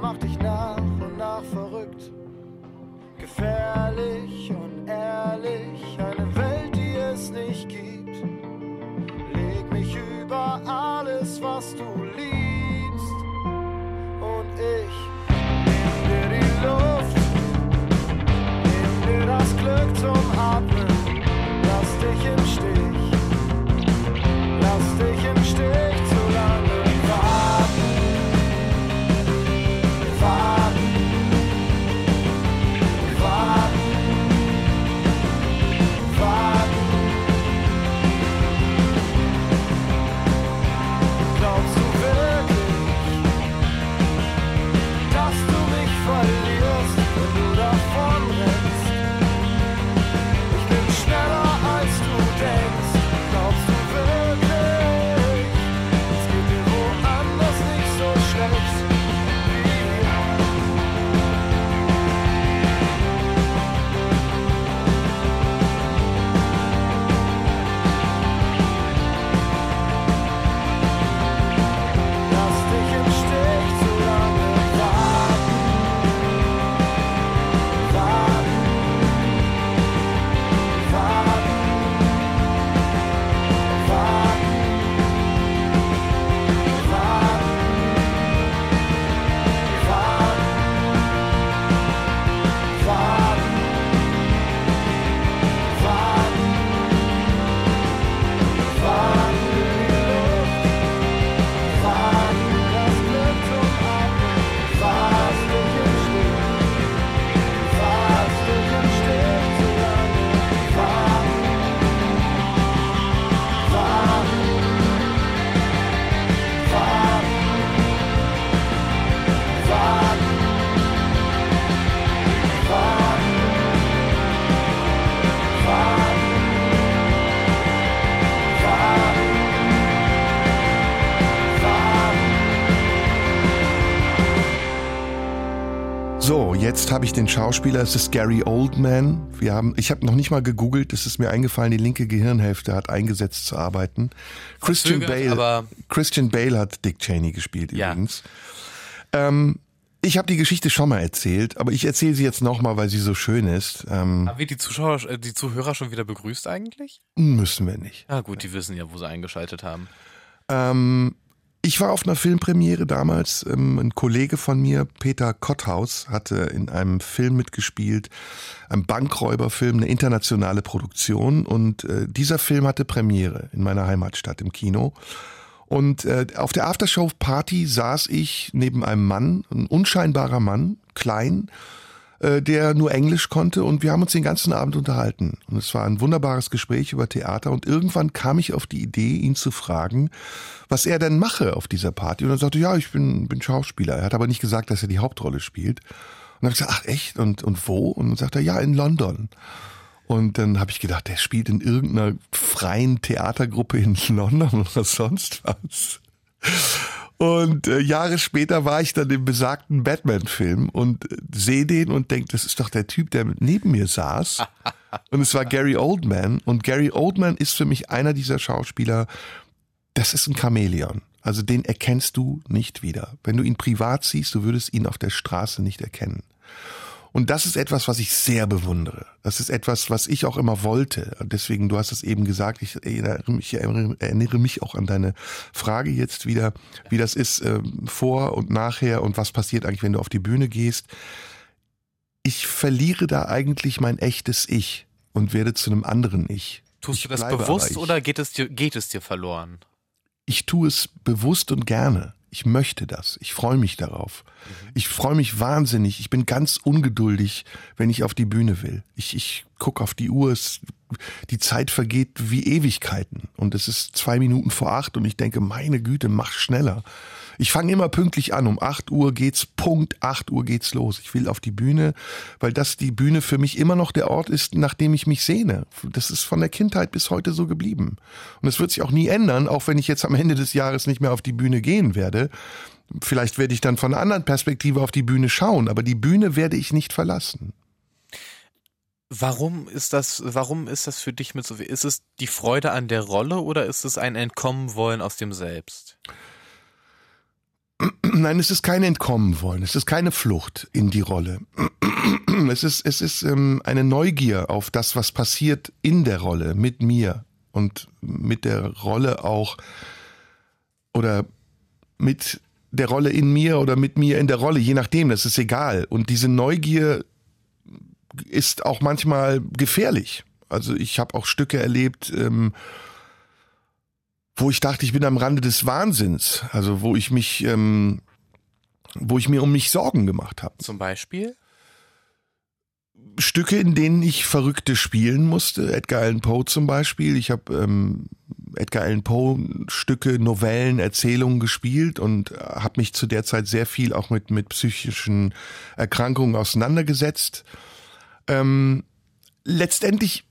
und mach dich nach und nach verrückt. Gefährlich und ehrlich, eine Welt, die es nicht gibt. Leg mich über alles, was du liebst. Und ich nehm dir die Luft, nehm dir das Glück zum Atmen. Lass dich im Stich, lass dich im Stich jetzt habe ich den Schauspieler, es ist Gary Oldman. Wir haben, ich habe noch nicht mal gegoogelt, es ist mir eingefallen, die linke Gehirnhälfte hat eingesetzt zu arbeiten. Christian Verzögert, Bale, aber- Christian Bale hat Dick Cheney gespielt Ja. übrigens. Ähm, ich habe die Geschichte schon mal erzählt, aber ich erzähle sie jetzt nochmal, weil sie so schön ist. Ähm, Haben wir die Zuschauer, äh, die Zuhörer schon wieder begrüßt eigentlich? müssen wir nicht. Na gut, die wissen ja, wo sie eingeschaltet haben. Ähm, ich war auf einer Filmpremiere damals. Ähm, ein Kollege von mir, Peter Kotthaus, hatte in einem Film mitgespielt, einem Bankräuberfilm, eine internationale Produktion. Und äh, dieser Film hatte Premiere in meiner Heimatstadt im Kino. Und äh, auf der Aftershow-Party saß ich neben einem Mann, ein unscheinbarer Mann, klein, äh, der nur Englisch konnte und wir haben uns den ganzen Abend unterhalten. Und es war ein wunderbares Gespräch über Theater und irgendwann kam ich auf die Idee, ihn zu fragen, was er denn mache auf dieser Party. Und er sagte, ja, ich bin, bin Schauspieler. Er hat aber nicht gesagt, dass er die Hauptrolle spielt. Und dann habe ich gesagt, ach echt? Und, und wo? Und dann sagt er, ja, in London. Und dann habe ich gedacht, der spielt in irgendeiner freien Theatergruppe in London oder sonst was. Und äh, Jahre später war ich dann im besagten Batman-Film und äh, sehe den und denke, das ist doch der Typ, der neben mir saß. Und es war Gary Oldman. Und Gary Oldman ist für mich einer dieser Schauspieler, das ist ein Chamäleon. Also den erkennst du nicht wieder. Wenn du ihn privat siehst, du würdest ihn auf der Straße nicht erkennen. Und das ist etwas, was ich sehr bewundere. Das ist etwas, was ich auch immer wollte. Deswegen, du hast es eben gesagt, ich erinnere mich, erinnere mich auch an deine Frage jetzt wieder, wie das ist äh, vor und nachher und was passiert eigentlich, wenn du auf die Bühne gehst. Ich verliere da eigentlich mein echtes Ich und werde zu einem anderen Ich. Tust ich du das bewusst oder geht es dir, geht es dir verloren? ich tue es bewusst und gerne. Ich möchte das. Ich freue mich darauf. Ich freue mich wahnsinnig. Ich bin ganz ungeduldig, wenn ich auf die Bühne will. Ich, ich gucke auf die Uhr. Es, die Zeit vergeht wie Ewigkeiten. Und es ist zwei Minuten vor acht und ich denke, meine Güte, mach schneller. Ich fange immer pünktlich an. Um acht Uhr geht's, Punkt acht Uhr geht's los. Ich will auf die Bühne, weil das die Bühne für mich immer noch der Ort ist, nach dem ich mich sehne. Das ist von der Kindheit bis heute so geblieben. Und es wird sich auch nie ändern, auch wenn ich jetzt am Ende des Jahres nicht mehr auf die Bühne gehen werde. Vielleicht werde ich dann von einer anderen Perspektive auf die Bühne schauen, aber die Bühne werde ich nicht verlassen. Warum ist das, warum ist das für dich mit so viel? Ist es die Freude an der Rolle oder ist es ein Entkommen wollen aus dem Selbst? Nein, es ist kein Entkommen wollen, es ist keine Flucht in die Rolle. Es ist, es ist ähm, eine Neugier auf das, was passiert in der Rolle, mit mir und mit der Rolle auch oder mit der Rolle in mir oder mit mir in der Rolle, je nachdem, das ist egal. Und diese Neugier ist auch manchmal gefährlich. Also ich habe auch Stücke erlebt, ähm, wo ich dachte, ich bin am Rande des Wahnsinns. Also wo ich mich, ähm, wo ich mir um mich Sorgen gemacht habe. Zum Beispiel? Stücke, in denen ich Verrückte spielen musste. Edgar Allan Poe zum Beispiel. Ich habe ähm, Edgar Allan Poe Stücke, Novellen, Erzählungen gespielt und habe mich zu der Zeit sehr viel auch mit mit psychischen Erkrankungen auseinandergesetzt. Ähm, letztendlich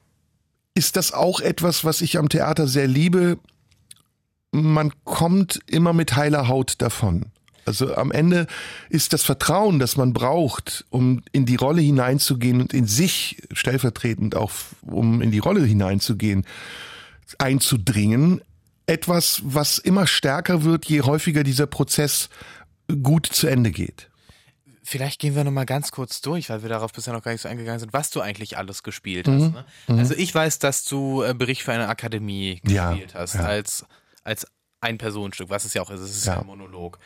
ist das auch etwas, was ich am Theater sehr liebe. Man kommt immer mit heiler Haut davon. Also am Ende ist das Vertrauen, das man braucht, um in die Rolle hineinzugehen und in sich stellvertretend auch, um in die Rolle hineinzugehen, einzudringen, etwas, was immer stärker wird, je häufiger dieser Prozess gut zu Ende geht. Vielleicht gehen wir noch mal ganz kurz durch, weil wir darauf bisher noch gar nicht so eingegangen sind, was du eigentlich alles gespielt Mhm. hast. Ne? Also ich weiß, dass du äh, Bericht für eine Akademie Ja, gespielt hast, ja. als, als ein Personenstück, was es ja auch ist. Es ist ja, Ja. ein Monolog.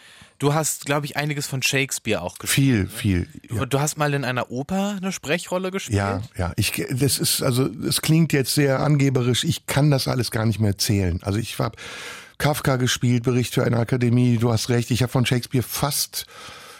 Du hast, glaube ich, einiges von Shakespeare auch gespielt. Viel, viel. Ja. Du hast mal in einer Oper eine Sprechrolle gespielt. Ja, ja, ich, das ist, also, es klingt jetzt sehr angeberisch. Ich kann das alles gar nicht mehr erzählen. Also ich habe Kafka gespielt, Bericht für eine Akademie. Du hast recht. Ich habe von Shakespeare fast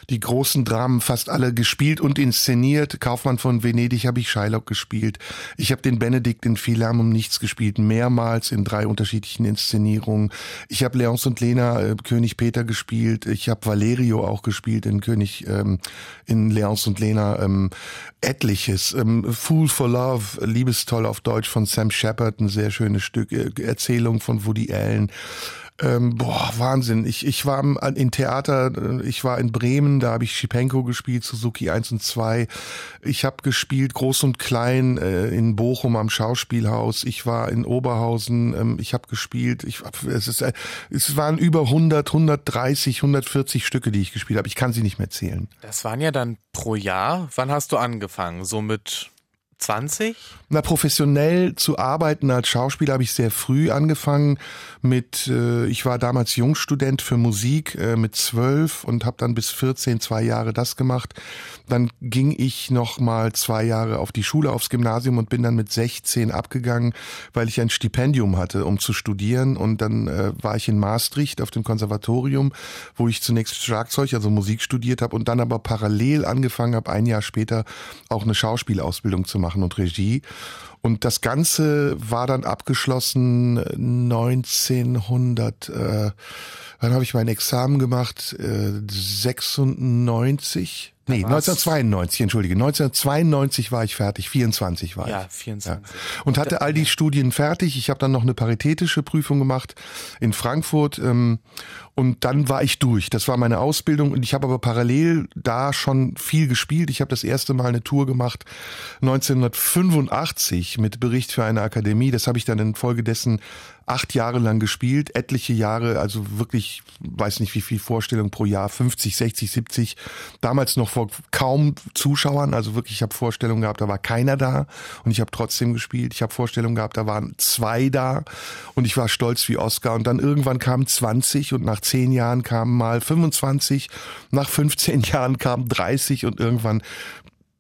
die großen Dramen fast alle gespielt und inszeniert. Kaufmann von Venedig habe ich Shylock gespielt. Ich habe den Benedikt in Philam um nichts gespielt, mehrmals in drei unterschiedlichen Inszenierungen. Ich habe Leons und Lena äh, König Peter gespielt. Ich habe Valerio auch gespielt in König ähm, in Leons und Lena. Ähm, etliches. Ähm, Fool for Love, Liebestoll auf Deutsch von Sam Shepard, ein sehr schönes Stück. Äh, Erzählung von Woody Allen. Ähm, boah, Wahnsinn. Ich, ich war am- in Theater, äh, ich war in Bremen, da habe ich Schipenko gespielt, Suzuki 1 und 2. Ich habe gespielt Groß und Klein äh, in Bochum am Schauspielhaus. Ich war in Oberhausen, ähm, ich habe gespielt. Ich, es, ist, äh, es waren über 100, 130, 140 Stücke, die ich gespielt habe. Ich kann sie nicht mehr zählen. Das waren ja dann pro Jahr. Wann hast du angefangen? So mit 20? Na, professionell zu arbeiten als Schauspieler habe ich sehr früh angefangen mit, äh, ich war damals Jungstudent für Musik äh, mit zwölf und habe dann bis 14 zwei Jahre das gemacht. Dann ging ich noch mal zwei Jahre auf die Schule, aufs Gymnasium und bin dann mit 16 abgegangen, weil ich ein Stipendium hatte, um zu studieren. Und dann äh, war ich in Maastricht auf dem Konservatorium, wo ich zunächst Schlagzeug, also Musik studiert habe und dann aber parallel angefangen habe, ein Jahr später auch eine Schauspielausbildung zu machen und Regie. Und das Ganze war dann abgeschlossen 1900, äh, wann habe ich mein Examen gemacht? Äh, 96? Nee, 1992, entschuldige. 1992 war ich fertig, 24 war Ja, ich. 24. Und hatte all die Studien fertig. Ich habe dann noch eine paritätische Prüfung gemacht in Frankfurt. Ähm, und dann war ich durch. Das war meine Ausbildung. Und ich habe aber parallel da schon viel gespielt. Ich habe das erste Mal eine Tour gemacht 1985 mit Bericht für eine Akademie. Das habe ich dann infolgedessen acht Jahre lang gespielt, etliche Jahre, also wirklich, weiß nicht wie viel Vorstellungen pro Jahr, 50, 60, 70. Damals noch vor kaum Zuschauern, also wirklich, ich habe Vorstellungen gehabt, da war keiner da und ich habe trotzdem gespielt. Ich habe Vorstellungen gehabt, da waren zwei da und ich war stolz wie Oscar. Und dann irgendwann kamen 20 und nach zehn Jahren kamen mal 25, nach 15 Jahren kamen 30 und irgendwann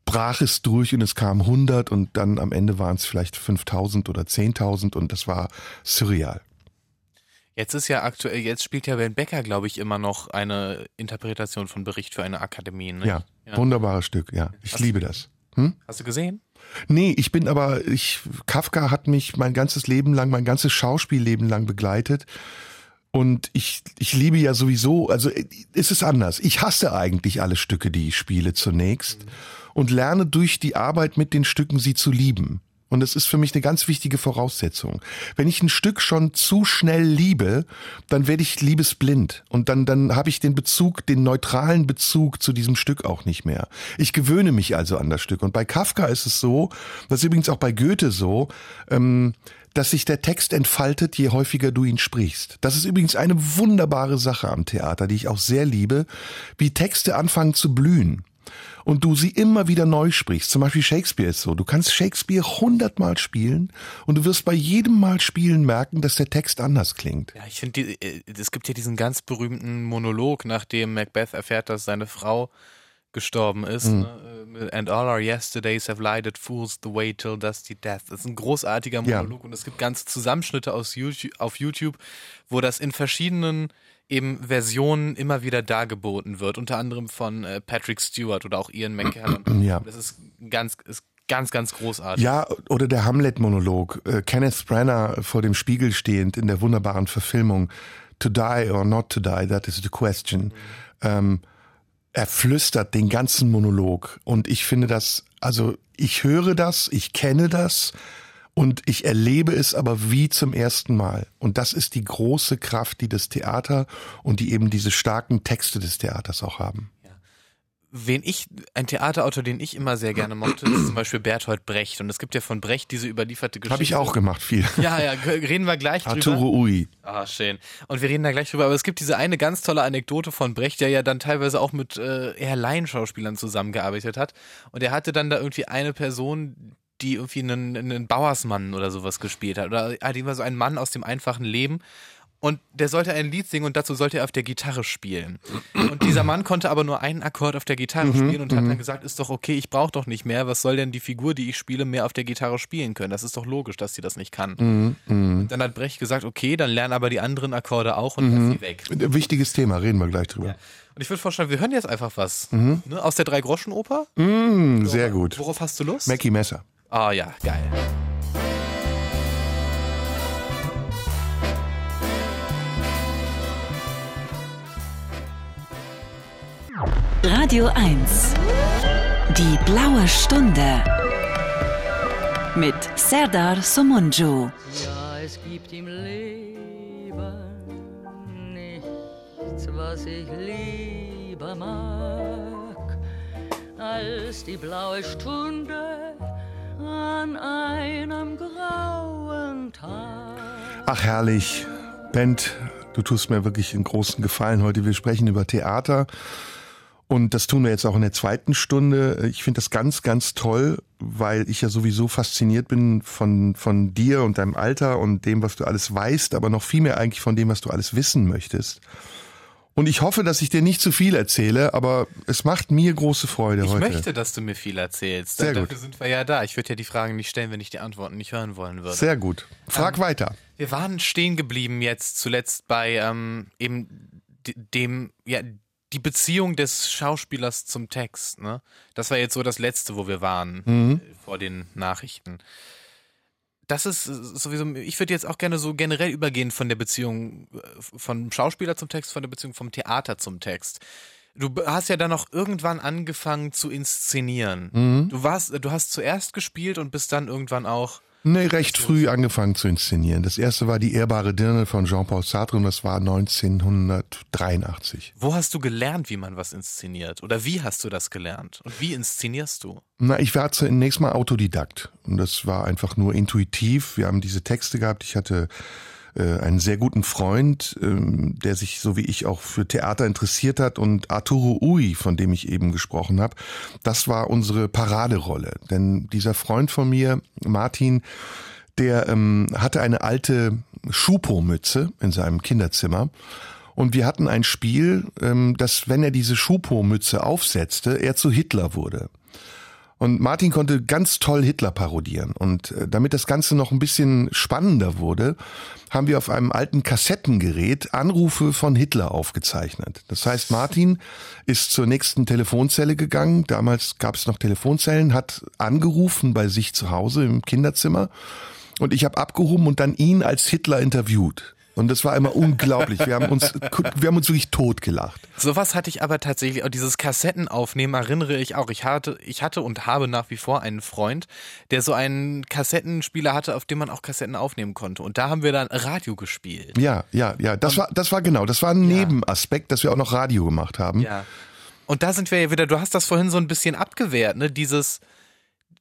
brach es durch und es kamen 100 und dann am Ende waren es vielleicht 5000 oder 10.000 und das war surreal. Jetzt ist ja aktuell, jetzt spielt ja Ben Becker, glaube ich, immer noch eine Interpretation von Bericht für eine Akademie. Ne? Ja, wunderbares Stück, ja. Ich liebe das. Hm? Hast du gesehen? Nee, ich bin aber, ich, Kafka hat mich mein ganzes Leben lang, mein ganzes Schauspielleben lang begleitet. Und ich, ich liebe ja sowieso, also es ist anders. Ich hasse eigentlich alle Stücke, die ich spiele zunächst und lerne durch die Arbeit mit den Stücken sie zu lieben. Und das ist für mich eine ganz wichtige Voraussetzung. Wenn ich ein Stück schon zu schnell liebe, dann werde ich liebesblind. Und dann, dann habe ich den Bezug, den neutralen Bezug zu diesem Stück auch nicht mehr. Ich gewöhne mich also an das Stück. Und bei Kafka ist es so, das ist übrigens auch bei Goethe so, ähm, dass sich der Text entfaltet, je häufiger du ihn sprichst. Das ist übrigens eine wunderbare Sache am Theater, die ich auch sehr liebe, wie Texte anfangen zu blühen und du sie immer wieder neu sprichst. Zum Beispiel Shakespeare ist so. Du kannst Shakespeare hundertmal spielen und du wirst bei jedem Mal spielen merken, dass der Text anders klingt. Ja, ich finde, äh, es gibt ja diesen ganz berühmten Monolog, nachdem Macbeth erfährt, dass seine Frau gestorben ist. Mhm. Ne? And all our yesterdays have lighted fools the way till dusty death. Das ist ein großartiger Ja. Monolog und es gibt ganze Zusammenschnitte aus YouTube, auf YouTube, wo das in verschiedenen eben Versionen immer wieder dargeboten wird, unter anderem von äh, Patrick Stewart oder auch Ian McKellen. Ja. Das ist ganz, ist ganz, ganz großartig. Ja, oder der Hamlet-Monolog. Äh, Kenneth Branagh vor dem Spiegel stehend in der wunderbaren Verfilmung To die or not to die, that is the question. Ähm, er flüstert den ganzen Monolog und ich finde das, also ich höre das, ich kenne das und ich erlebe es aber wie zum ersten Mal. Und das ist die große Kraft, die das Theater und die eben diese starken Texte des Theaters auch haben. Wen ich, ein Theaterautor, den ich immer sehr gerne mochte, ist zum Beispiel Bertolt Brecht. Und es gibt ja von Brecht diese überlieferte Geschichte. Habe ich auch gemacht, viel. Ja, ja, reden wir gleich drüber. Arturo Ui. Ah, schön. Und wir reden da gleich drüber. Aber es gibt diese eine ganz tolle Anekdote von Brecht, der ja dann teilweise auch mit äh, eher Laienschauspielern zusammengearbeitet hat. Und er hatte dann da irgendwie eine Person, die irgendwie einen, einen Bauersmann oder sowas gespielt hat. Oder halt immer so ein Mann aus dem einfachen Leben. Und der sollte ein Lied singen und dazu sollte er auf der Gitarre spielen. Und dieser Mann konnte aber nur einen Akkord auf der Gitarre spielen und hat dann gesagt, ist doch okay, ich brauche doch nicht mehr. Was soll denn die Figur, die ich spiele, mehr auf der Gitarre spielen können? Das ist doch logisch, dass sie das nicht kann. Und dann hat Brecht gesagt, okay, dann lernen aber die anderen Akkorde auch und lass sie weg. Wichtiges Thema, reden wir gleich drüber. Und ich würde vorschlagen, wir hören jetzt einfach was. Ne? Aus der Drei-Groschen-Oper? Mm, sehr gut. Worauf hast du Lust? Mackie Messer. Ah ja, geil. Radio 1. Die blaue Stunde. Mit Serdar Somunju. Ja, es gibt im Leben nichts, was ich lieber mag, als die blaue Stunde an einem grauen Tag. Ach herrlich. Bent, du tust mir wirklich einen großen Gefallen heute. Wir sprechen über Theater. Und das tun wir jetzt auch in der zweiten Stunde. Ich finde das ganz, ganz toll, weil ich ja sowieso fasziniert bin von, von dir und deinem Alter und dem, was du alles weißt, aber noch viel mehr eigentlich von dem, was du alles wissen möchtest. Und ich hoffe, dass ich dir nicht zu viel erzähle, aber es macht mir große Freude Ich heute. möchte, dass du mir viel erzählst. Sehr Dafür gut. sind wir ja da. Ich würde ja die Fragen nicht stellen, wenn ich die Antworten nicht hören wollen würde. Sehr gut. Frag weiter. Wir waren stehen geblieben jetzt zuletzt bei ähm, eben dem, ja, die Beziehung des Schauspielers zum Text. Ne? Das war jetzt so das Letzte, wo wir waren Mhm. äh, vor den Nachrichten. Das ist sowieso, ich würde jetzt auch gerne so generell übergehen von der Beziehung äh, vom Schauspieler zum Text, von der Beziehung vom Theater zum Text. Du hast ja dann auch irgendwann angefangen zu inszenieren. Mhm. Du warst, du hast zuerst gespielt und bist dann irgendwann auch. Nee, recht früh angefangen zu inszenieren. Das erste war die ehrbare Dirne von Jean-Paul Sartre und das war 1983. Wo hast du gelernt, wie man was inszeniert? Oder wie hast du das gelernt? Und wie inszenierst du? Na, ich war zunächst mal Autodidakt und das war einfach nur intuitiv. Wir haben diese Texte gehabt. Ich hatte äh, einen sehr guten Freund, ähm, der sich so wie ich auch für Theater interessiert hat und Arturo Ui, von dem ich eben gesprochen habe, das war unsere Paraderolle. Denn dieser Freund von mir, Martin, der ähm, hatte eine alte Schupo-Mütze in seinem Kinderzimmer. Und wir hatten ein Spiel, ähm, dass wenn er diese Schupo-Mütze aufsetzte, er zu Hitler wurde. Und Martin konnte ganz toll Hitler parodieren. Und äh, damit das Ganze noch ein bisschen spannender wurde, haben wir auf einem alten Kassettengerät Anrufe von Hitler aufgezeichnet. Das heißt, Martin ist zur nächsten Telefonzelle gegangen. Damals gab es noch Telefonzellen, hat angerufen bei sich zu Hause im Kinderzimmer. Und ich habe abgehoben und dann ihn als Hitler interviewt. Und das war immer unglaublich. Wir haben uns, wir haben uns wirklich totgelacht. Sowas hatte ich aber tatsächlich, auch dieses Kassettenaufnehmen erinnere ich auch. Ich hatte, ich hatte und habe nach wie vor einen Freund, der so einen Kassettenspieler hatte, auf dem man auch Kassetten aufnehmen konnte. Und da haben wir dann Radio gespielt. Ja, ja, ja. Das war, das war genau, das war ein Ja. Nebenaspekt, dass wir auch noch Radio gemacht haben. Ja. Und da sind wir ja wieder, du hast das vorhin so ein bisschen abgewehrt, ne? Dieses,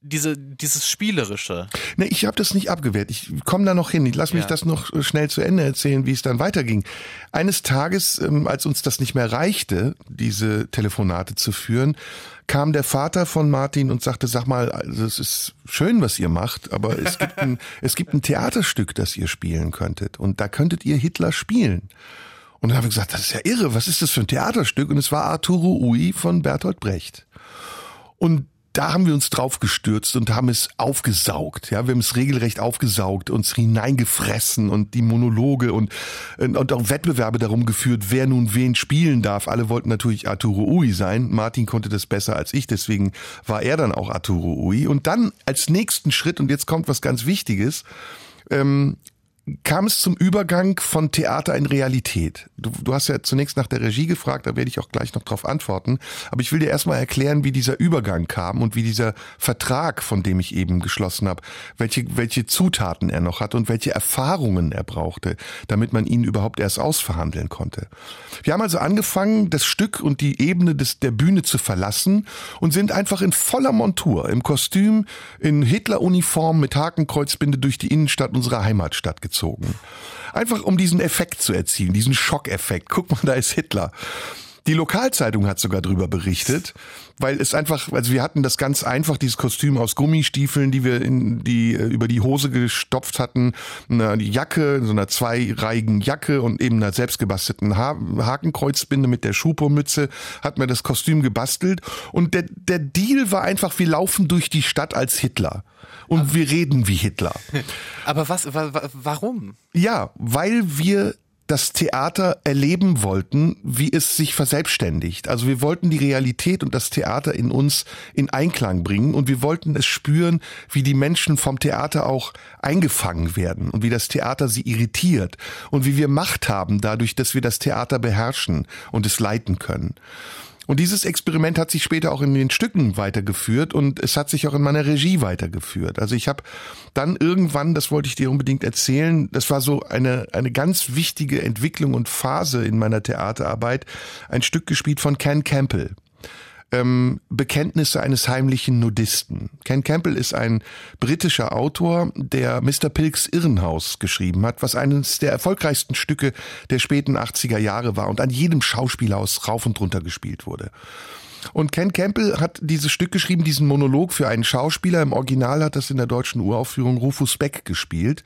diese, dieses Spielerische. Ne, ich habe das nicht abgewehrt. Ich komme da noch hin. Ich lass mich Ja. das noch äh, schnell zu Ende erzählen, wie es dann weiterging. Eines Tages, ähm, als uns das nicht mehr reichte, diese Telefonate zu führen, kam der Vater von Martin und sagte, sag mal, also es ist schön, was ihr macht, aber es gibt ein, es gibt ein Theaterstück, das ihr spielen könntet. Und da könntet ihr Hitler spielen. Und dann habe ich gesagt, das ist ja irre, was ist das für ein Theaterstück? Und es war Arturo Ui von Bertolt Brecht. Und da haben wir uns drauf gestürzt und haben es aufgesaugt. Ja, wir haben es regelrecht aufgesaugt, uns hineingefressen und die Monologe und, und auch Wettbewerbe darum geführt, wer nun wen spielen darf. Alle wollten natürlich Arturo Ui sein. Martin konnte das besser als ich, deswegen war er dann auch Arturo Ui. Und dann als nächsten Schritt, und jetzt kommt was ganz Wichtiges, ähm, kam es zum Übergang von Theater in Realität. Du, du hast ja zunächst nach der Regie gefragt, da werde ich auch gleich noch drauf antworten. Aber ich will dir erstmal erklären, wie dieser Übergang kam und wie dieser Vertrag, von dem ich eben geschlossen habe, welche, welche Zutaten er noch hat und welche Erfahrungen er brauchte, damit man ihn überhaupt erst ausverhandeln konnte. Wir haben also angefangen, das Stück und die Ebene des, der Bühne zu verlassen und sind einfach in voller Montur, im Kostüm, in Hitler-Uniform mit Hakenkreuzbinde durch die Innenstadt unserer Heimatstadt gezogen. Einfach um diesen Effekt zu erzielen, diesen Schockeffekt. Guck mal, da ist Hitler. Die Lokalzeitung hat sogar drüber berichtet, weil es einfach, also wir hatten das ganz einfach, dieses Kostüm aus Gummistiefeln, die wir in die äh, über die Hose gestopft hatten, eine Jacke, so einer zweireihigen Jacke und eben einer selbstgebastelten ha Hakenkreuzbinde mit der Schupo-Mütze, hat mir das Kostüm gebastelt und der der Deal war einfach, wir laufen durch die Stadt als Hitler und wir reden wie Hitler. Aber was, wa, wa, warum? Ja, weil wir das Theater erleben wollten, wie es sich verselbstständigt. Also wir wollten die Realität und das Theater in uns in Einklang bringen und wir wollten es spüren, wie die Menschen vom Theater auch eingefangen werden und wie das Theater sie irritiert und wie wir Macht haben dadurch, dass wir das Theater beherrschen und es leiten können. Und dieses Experiment hat sich später auch in den Stücken weitergeführt und es hat sich auch in meiner Regie weitergeführt. Also ich habe dann irgendwann, das wollte ich dir unbedingt erzählen, das war so eine, eine ganz wichtige Entwicklung und Phase in meiner Theaterarbeit, ein Stück gespielt von Ken Campbell. Ähm, Bekenntnisse eines heimlichen Nudisten. Ken Campbell ist ein britischer Autor, der Mr. Pilks Irrenhaus geschrieben hat, was eines der erfolgreichsten Stücke der späten 80er Jahre war und an jedem Schauspielhaus rauf und runter gespielt wurde. Und Ken Campbell hat dieses Stück geschrieben, diesen Monolog für einen Schauspieler. Im Original hat das in der deutschen Uraufführung Rufus Beck gespielt,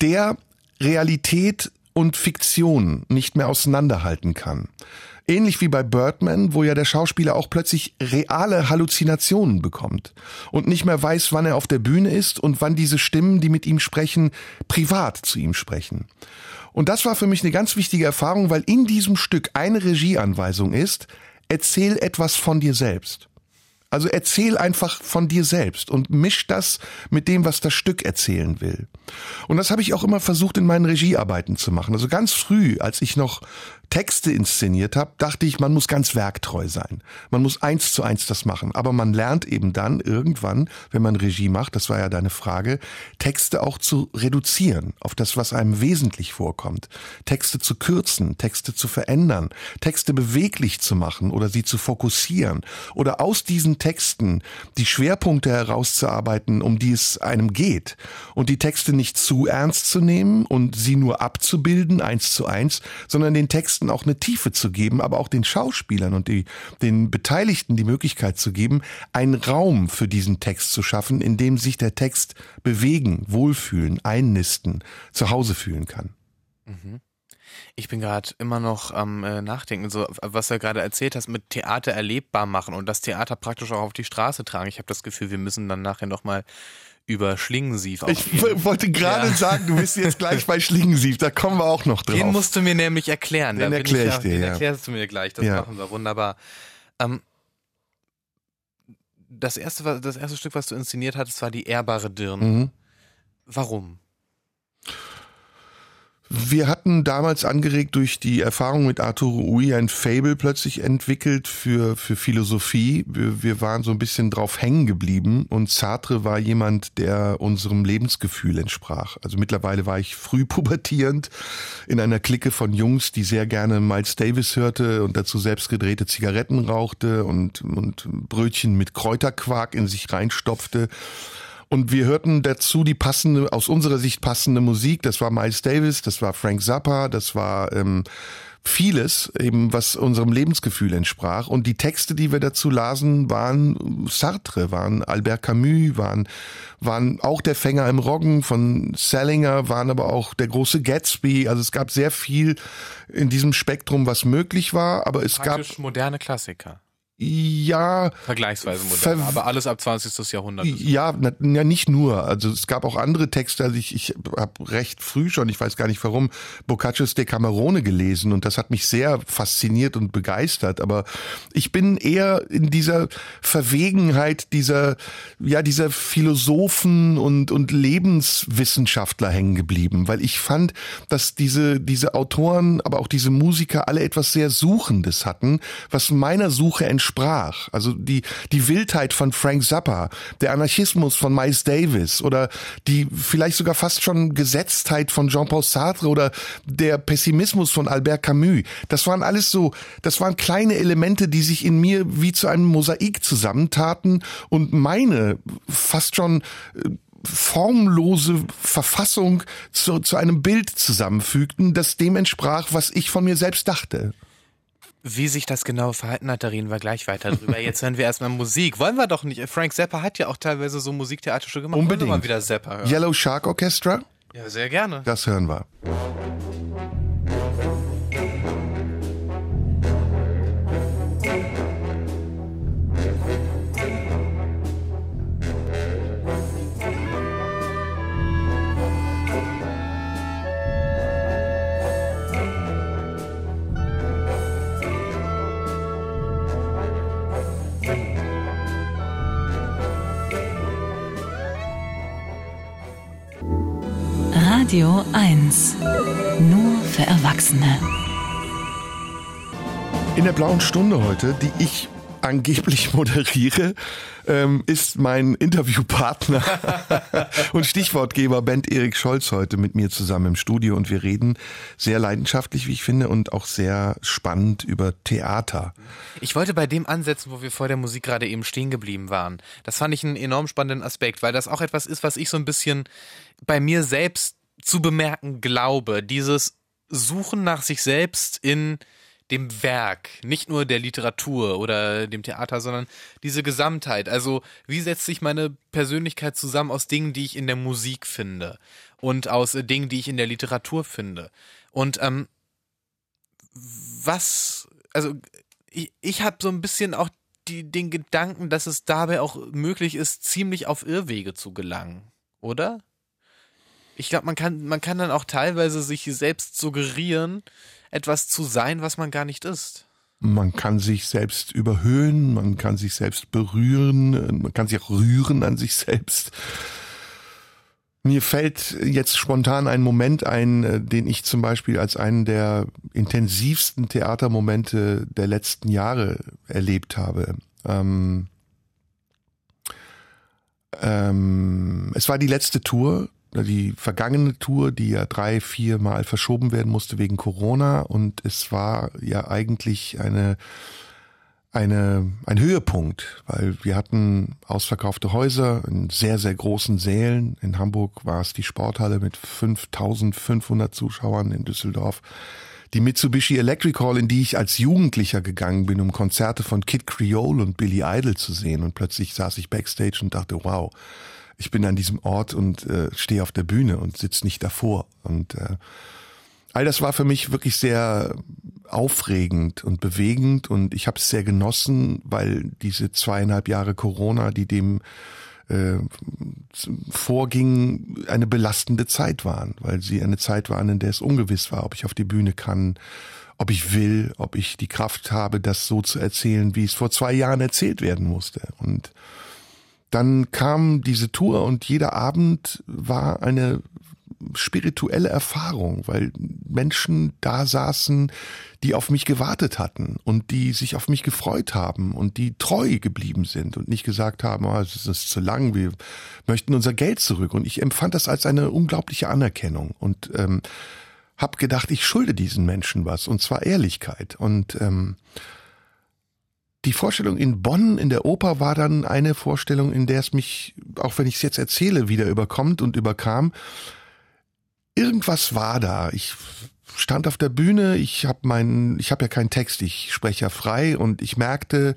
der Realität und Fiktion nicht mehr auseinanderhalten kann. Ähnlich wie bei Birdman, wo ja der Schauspieler auch plötzlich reale Halluzinationen bekommt und nicht mehr weiß, wann er auf der Bühne ist und wann diese Stimmen, die mit ihm sprechen, privat zu ihm sprechen. Und das war für mich eine ganz wichtige Erfahrung, weil in diesem Stück eine Regieanweisung ist, erzähl etwas von dir selbst. Also erzähl einfach von dir selbst und misch das mit dem, was das Stück erzählen will. Und das habe ich auch immer versucht in meinen Regiearbeiten zu machen. Also ganz früh, als ich noch Texte inszeniert habe, dachte ich, man muss ganz werktreu sein. Man muss eins zu eins das machen. Aber man lernt eben dann irgendwann, wenn man Regie macht, das war ja deine Frage, Texte auch zu reduzieren auf das, was einem wesentlich vorkommt. Texte zu kürzen, Texte zu verändern, Texte beweglich zu machen oder sie zu fokussieren oder aus diesen Texten die Schwerpunkte herauszuarbeiten, um die es einem geht und die Texte nicht zu ernst zu nehmen und sie nur abzubilden, eins zu eins, sondern den Text Texten auch eine Tiefe zu geben, aber auch den Schauspielern und die, den Beteiligten die Möglichkeit zu geben, einen Raum für diesen Text zu schaffen, in dem sich der Text bewegen, wohlfühlen, einnisten, zu Hause fühlen kann. Mhm. Ich bin gerade immer noch am äh, Nachdenken, so was du gerade erzählt hast, mit Theater erlebbar machen und das Theater praktisch auch auf die Straße tragen. Ich habe das Gefühl, wir müssen dann nachher noch mal über Schlingensief Ich wollte gerade ja. sagen, du bist jetzt gleich bei Schlingensief, da kommen wir auch noch drauf. Den musst du mir nämlich erklären. Den erkläre ich, ich, dir, den ja. erklärst du mir gleich, das ja. machen wir wunderbar. Ähm, das, erste, das erste Stück, was du inszeniert hattest, war die ehrbare Dirn. Mhm. Warum? Wir hatten damals angeregt durch die Erfahrung mit Arturo Ui ein Fable plötzlich entwickelt für, für Philosophie. Wir, wir waren so ein bisschen drauf hängen geblieben und Sartre war jemand, der unserem Lebensgefühl entsprach. Also mittlerweile war ich früh pubertierend in einer Clique von Jungs, die sehr gerne Miles Davis hörte und dazu selbst gedrehte Zigaretten rauchte und, und Brötchen mit Kräuterquark in sich reinstopfte. Und wir hörten dazu die passende, aus unserer Sicht passende Musik. Das war Miles Davis, das war Frank Zappa, das war ähm, vieles, eben was unserem Lebensgefühl entsprach. Und die Texte, die wir dazu lasen, waren Sartre, waren Albert Camus, waren, waren auch der Fänger im Roggen von Salinger, waren aber auch der große Gatsby. Also es gab sehr viel in diesem Spektrum, was möglich war, aber es gab moderne Klassiker. Ja. Vergleichsweise modern, aber alles ab 20. Jahrhundert. Ja, na, ja, nicht nur. Also es gab auch andere Texte. Also ich, ich habe recht früh schon, ich weiß gar nicht warum, Boccaccios Decamerone gelesen und das hat mich sehr fasziniert und begeistert. Aber ich bin eher in dieser Verwegenheit dieser, ja, dieser Philosophen und, und Lebenswissenschaftler hängen geblieben, weil ich fand, dass diese, diese Autoren, aber auch diese Musiker alle etwas sehr Suchendes hatten, was meiner Suche entspricht entsprach. Also die, die Wildheit von Frank Zappa, der Anarchismus von Miles Davis oder die vielleicht sogar fast schon Gesetztheit von Jean-Paul Sartre oder der Pessimismus von Albert Camus. Das waren alles so, das waren kleine Elemente, die sich in mir wie zu einem Mosaik zusammentaten und meine fast schon äh, formlose Verfassung zu, zu einem Bild zusammenfügten, das dem entsprach, was ich von mir selbst dachte. Wie sich das genau verhalten hat, da reden wir gleich weiter drüber. Jetzt hören wir erstmal Musik. Wollen wir doch nicht. Frank Zappa hat ja auch teilweise so Musiktheaterstücke gemacht. Unbedingt. Wollen wir mal wieder Zappa hören? Yellow Shark Orchestra? Ja, sehr gerne. Das hören wir. Radio 1. Nur für Erwachsene. In der blauen Stunde heute, die ich angeblich moderiere, ähm, ist mein Interviewpartner und Stichwortgeber Bent Erik Scholz heute mit mir zusammen im Studio und wir reden sehr leidenschaftlich, wie ich finde, und auch sehr spannend über Theater. Ich wollte bei dem ansetzen, wo wir vor der Musik gerade eben stehen geblieben waren. Das fand ich einen enorm spannenden Aspekt, weil das auch etwas ist, was ich so ein bisschen bei mir selbst zu bemerken glaube. Dieses Suchen nach sich selbst in dem Werk, nicht nur der Literatur oder dem Theater, sondern diese Gesamtheit. Also wie setzt sich meine Persönlichkeit zusammen aus Dingen, die ich in der Musik finde und aus äh, Dingen, die ich in der Literatur finde. Und ähm, was, also ich, ich habe so ein bisschen auch die, den Gedanken, dass es dabei auch möglich ist, ziemlich auf Irrwege zu gelangen, oder? Ich glaube, man kann, man kann dann auch teilweise sich selbst suggerieren, etwas zu sein, was man gar nicht ist. man kann sich selbst überhöhen, man kann sich selbst berühren, man kann sich auch rühren an sich selbst. Mir fällt jetzt spontan ein Moment ein, äh, den ich zum Beispiel als einen der intensivsten Theatermomente der letzten Jahre erlebt habe. Ähm, ähm, es war die letzte Tour, die vergangene Tour, die ja drei, vier Mal verschoben werden musste wegen Corona und es war ja eigentlich eine eine, ein Höhepunkt, weil wir hatten ausverkaufte Häuser in sehr, sehr großen Sälen. In Hamburg war es die Sporthalle mit 5500 Zuschauern, in Düsseldorf die Mitsubishi Electric Hall, in die ich als Jugendlicher gegangen bin, um Konzerte von Kid Creole und Billy Idol zu sehen. Und plötzlich saß ich backstage und dachte, wow, ich bin an diesem Ort und äh, stehe auf der Bühne und sitze nicht davor. Und äh, all das war für mich wirklich sehr aufregend und bewegend und ich habe es sehr genossen, weil diese zweieinhalb Jahre Corona, die dem äh, vorging, eine belastende Zeit waren, weil sie eine Zeit waren, in der es ungewiss war, ob ich auf die Bühne kann, ob ich will, ob ich die Kraft habe, das so zu erzählen, wie es vor zwei Jahren erzählt werden musste. Und dann kam diese Tour und jeder Abend war eine spirituelle Erfahrung, weil Menschen da saßen, die auf mich gewartet hatten und die sich auf mich gefreut haben und die treu geblieben sind und nicht gesagt haben, oh, es ist zu lang, wir möchten unser Geld zurück. Und ich empfand das als eine unglaubliche Anerkennung und ähm, habe gedacht, ich schulde diesen Menschen was und zwar Ehrlichkeit. Und ähm, die Vorstellung in Bonn in der Oper war dann eine Vorstellung, in der es mich, auch wenn ich es jetzt erzähle, wieder überkommt und überkam, irgendwas war da. Ich stand auf der Bühne, ich habe meinen, ich habe ja keinen Text, ich spreche ja frei und ich merkte,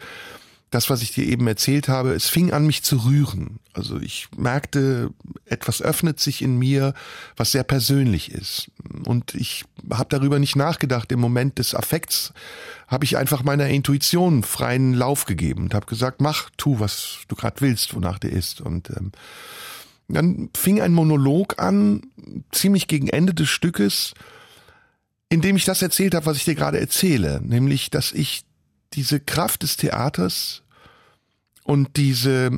das, was ich dir eben erzählt habe, es fing an, mich zu rühren. Also ich merkte, etwas öffnet sich in mir, was sehr persönlich ist. Und ich habe darüber nicht nachgedacht. Im Moment des Affekts habe ich einfach meiner Intuition freien Lauf gegeben und habe gesagt, mach, tu, was du gerade willst, wonach dir ist. Und ähm, dann fing ein Monolog an, ziemlich gegen Ende des Stückes, in dem ich das erzählt habe, was ich dir gerade erzähle, nämlich, dass ich diese Kraft des Theaters und diese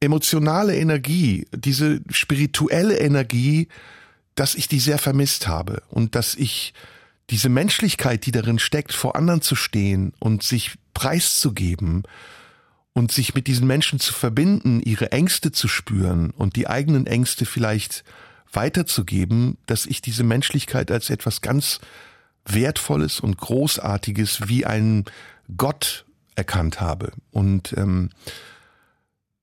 emotionale Energie, diese spirituelle Energie, dass ich die sehr vermisst habe und dass ich diese Menschlichkeit, die darin steckt, vor anderen zu stehen und sich preiszugeben und sich mit diesen Menschen zu verbinden, ihre Ängste zu spüren und die eigenen Ängste vielleicht weiterzugeben, dass ich diese Menschlichkeit als etwas ganz Wertvolles und Großartiges wie ein Gott erkannt habe. Und ähm,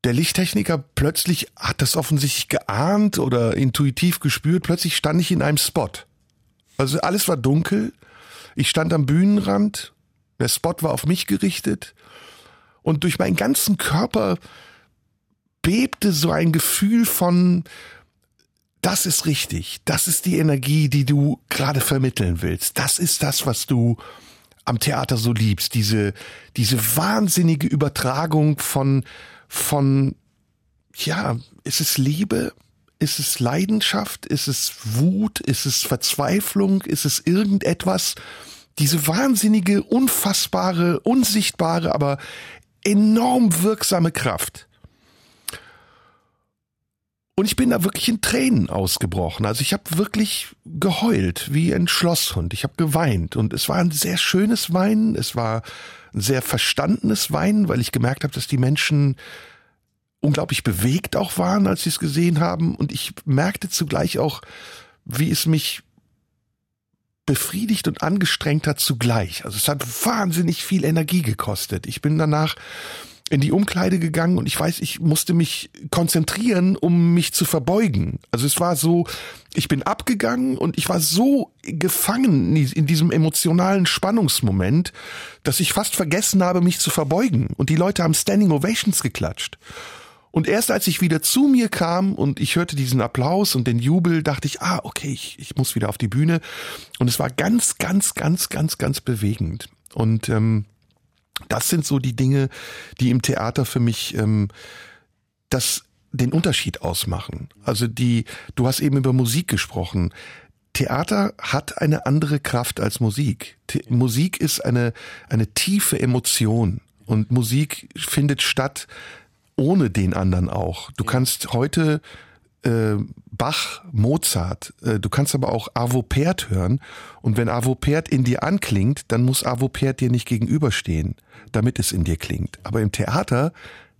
der Lichttechniker plötzlich hat das offensichtlich geahnt oder intuitiv gespürt. Plötzlich stand ich in einem Spot. Also alles war dunkel. Ich stand am Bühnenrand. Der Spot war auf mich gerichtet und durch meinen ganzen Körper bebte so ein Gefühl von, das ist richtig, das ist die Energie, die du gerade vermitteln willst, das ist das, was du am Theater so liebst, diese, diese wahnsinnige Übertragung von, von, ja, ist es Liebe? Ist es Leidenschaft? Ist es Wut? Ist es Verzweiflung? Ist es irgendetwas? Diese wahnsinnige, unfassbare, unsichtbare, aber enorm wirksame Kraft. Und ich bin da wirklich in Tränen ausgebrochen. Also ich habe wirklich geheult wie ein Schlosshund. Ich habe geweint und es war ein sehr schönes Weinen. Es war ein sehr verstandenes Weinen, weil ich gemerkt habe, dass die Menschen unglaublich bewegt auch waren, als sie es gesehen haben. Und ich merkte zugleich auch, wie es mich befriedigt und angestrengt hat zugleich. Also es hat wahnsinnig viel Energie gekostet. Ich bin danach in die Umkleide gegangen und ich weiß, ich musste mich konzentrieren, um mich zu verbeugen. Also es war so, ich bin abgegangen und ich war so gefangen in diesem emotionalen Spannungsmoment, dass ich fast vergessen habe, mich zu verbeugen. Und die Leute haben Standing Ovations geklatscht. Und erst als ich wieder zu mir kam und ich hörte diesen Applaus und den Jubel, dachte ich, ah, okay, ich, ich muss wieder auf die Bühne. Und es war ganz, ganz, ganz, ganz, ganz bewegend. Und ähm, das sind so die Dinge, die im Theater für mich ähm, das den Unterschied ausmachen. Also die, du hast eben über Musik gesprochen. Theater hat eine andere Kraft als Musik. The Musik ist eine, eine tiefe Emotion und Musik findet statt ohne den anderen auch. Du kannst heute äh, Bach, Mozart, äh, du kannst aber auch Avo Pärt hören und wenn Avo Pärt in dir anklingt, dann muss Avo Pärt dir nicht gegenüberstehen, damit es in dir klingt. Aber im Theater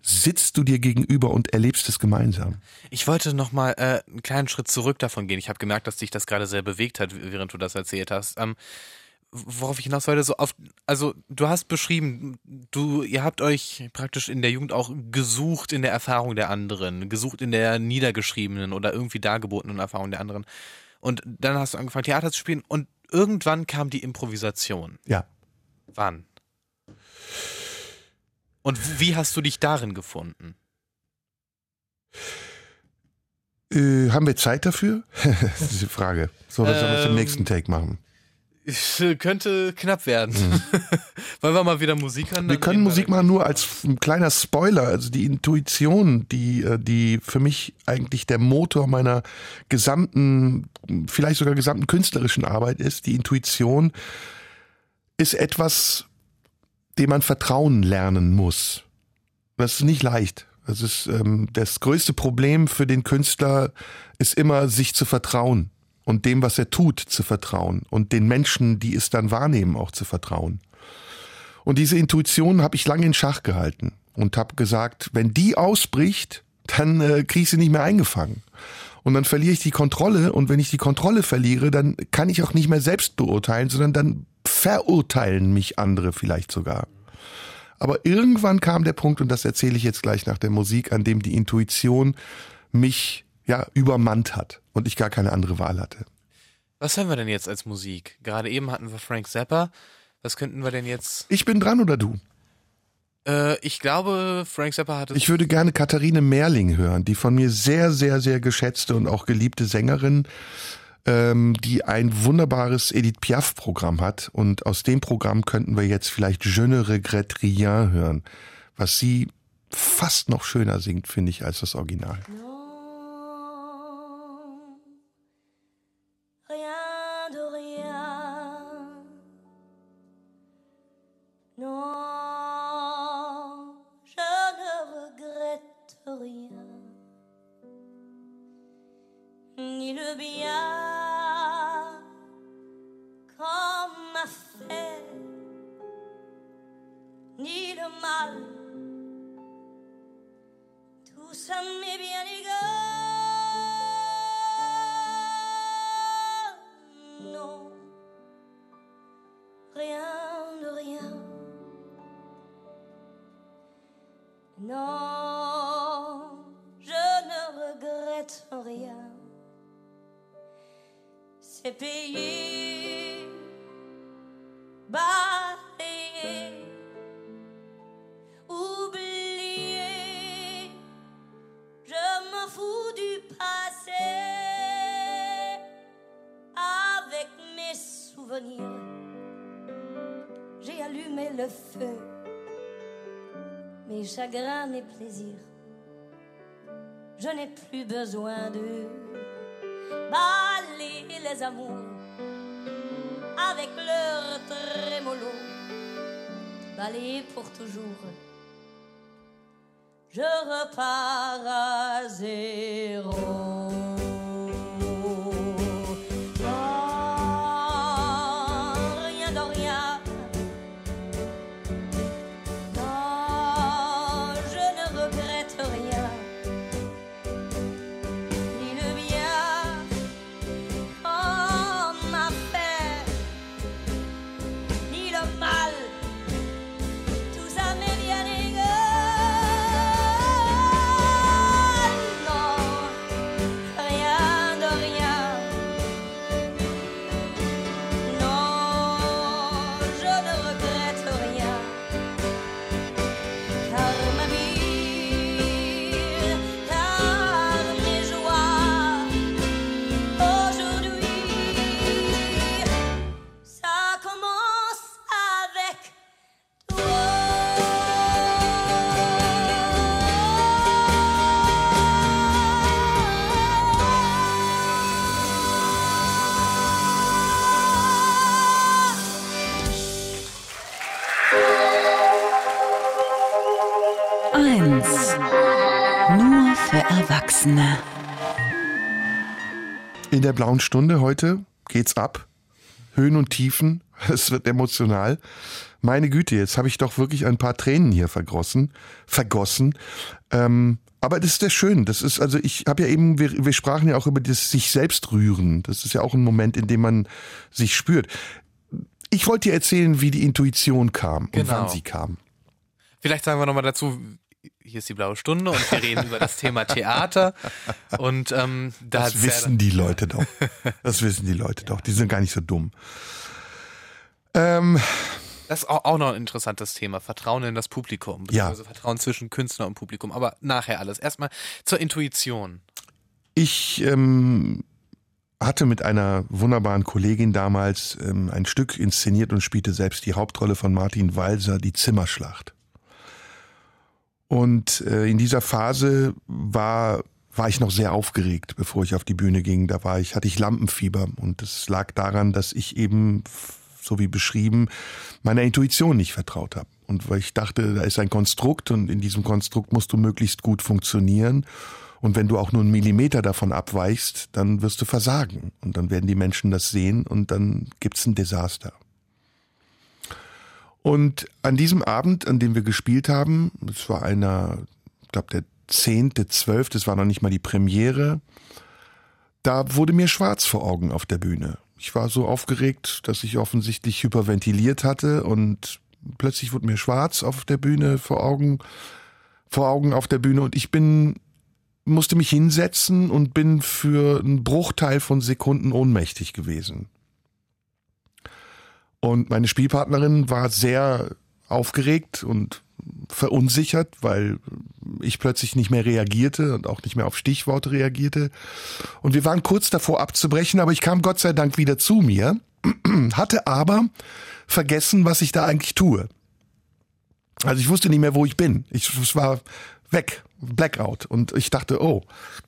sitzt du dir gegenüber und erlebst es gemeinsam. Ich wollte noch mal äh, einen kleinen Schritt zurück davon gehen. Ich habe gemerkt, dass dich das gerade sehr bewegt hat, während du das erzählt hast. Ähm, worauf ich hinaus wollte, so auf, also du hast beschrieben, du, ihr habt euch praktisch in der Jugend auch gesucht in der Erfahrung der anderen, gesucht in der niedergeschriebenen oder irgendwie dargebotenen Erfahrung der anderen. Und dann hast du angefangen, Theater zu spielen und irgendwann kam die Improvisation. Ja. Wann? Und wie hast du dich darin gefunden? Äh, haben wir Zeit dafür? das ist die Frage. So, was sollen wir es im Ähm, nächsten Take machen? Es könnte knapp werden. Wollen wir mal wieder Musik? Mhm. Wir können Musik machen nur als ein kleiner Spoiler, also die Intuition, die, äh, die für mich eigentlich der Motor meiner gesamten, vielleicht sogar gesamten künstlerischen Arbeit ist. Die Intuition ist etwas, dem man Vertrauen lernen muss. Das ist nicht leicht. Das ist ähm, das größte Problem für den Künstler ist immer, sich zu vertrauen und dem, was er tut, zu vertrauen und den Menschen, die es dann wahrnehmen, auch zu vertrauen. Und diese Intuition habe ich lange in Schach gehalten und habe gesagt, wenn die ausbricht, dann äh, krieg ich sie nicht mehr eingefangen. Und dann verliere ich die Kontrolle und wenn ich die Kontrolle verliere, dann kann ich auch nicht mehr selbst beurteilen, sondern dann verurteilen mich andere vielleicht sogar. Aber irgendwann kam der Punkt, und das erzähle ich jetzt gleich nach der Musik, an dem die Intuition mich ja übermannt hat und ich gar keine andere Wahl hatte. Was hören wir denn jetzt als Musik? Gerade eben hatten wir Frank Zappa. Was könnten wir denn jetzt? Ich bin dran oder du? Äh, ich glaube, Frank Zappa hatte. Ich würde gerne Katharine Merling hören, die von mir sehr, sehr, sehr geschätzte und auch geliebte Sängerin, ähm, die ein wunderbares Edith Piaf-Programm hat. Und aus dem Programm könnten wir jetzt vielleicht Je ne regrette rien hören, was sie fast noch schöner singt, finde ich, als das Original. rien balayer pour toujours. Je repars à zéro. Erwachsene. In der blauen Stunde heute geht's ab. Höhen und Tiefen. Es wird emotional. Meine Güte, jetzt habe ich doch wirklich ein paar Tränen hier vergossen. Vergossen. Ähm, aber das ist ja schön. Das ist, also ich habe ja eben, wir, wir sprachen ja auch über das sich selbst rühren. Das ist ja auch ein Moment, in dem man sich spürt. Ich wollte dir erzählen, wie die Intuition kam und Genau. wann sie kam. Vielleicht sagen wir nochmal dazu, hier ist die blaue Stunde und wir reden über das Thema Theater. Und ähm, da Das ja wissen die Leute doch. Das wissen die Leute doch. Die sind gar nicht so dumm. Ähm, Das ist auch, noch ein interessantes Thema. Vertrauen in das Publikum. Ja. Vertrauen zwischen Künstler und Publikum. Aber nachher alles. Erstmal zur Intuition. Ich ähm, hatte mit einer wunderbaren Kollegin damals ähm, ein Stück inszeniert und spielte selbst die Hauptrolle von Martin Walser, die Zimmerschlacht. Und äh, in dieser Phase war war ich noch sehr aufgeregt, bevor ich auf die Bühne ging. Da war ich hatte ich Lampenfieber und es lag daran, dass ich eben so wie beschrieben meiner Intuition nicht vertraut habe und weil ich dachte, da ist ein Konstrukt und in diesem Konstrukt musst du möglichst gut funktionieren. Und wenn du auch nur einen Millimeter davon abweichst, dann wirst du versagen. Und dann werden die Menschen das sehen und dann gibt's ein Desaster. Und an diesem Abend, an dem wir gespielt haben, es war einer, ich glaube der zehnte, zwölfte, es war noch nicht mal die Premiere, da wurde mir schwarz vor Augen auf der Bühne. Ich war so aufgeregt, dass ich offensichtlich hyperventiliert hatte und plötzlich wurde mir schwarz auf der Bühne vor Augen, vor Augen auf der Bühne und ich bin musste mich hinsetzen und bin für einen Bruchteil von Sekunden ohnmächtig gewesen. Und meine Spielpartnerin war sehr aufgeregt und verunsichert, weil ich plötzlich nicht mehr reagierte und auch nicht mehr auf Stichworte reagierte. Und wir waren kurz davor abzubrechen, aber ich kam Gott sei Dank wieder zu mir, hatte aber vergessen, was ich da eigentlich tue. Also ich wusste nicht mehr, wo ich bin. Ich es war weg, Blackout. Und ich dachte, oh,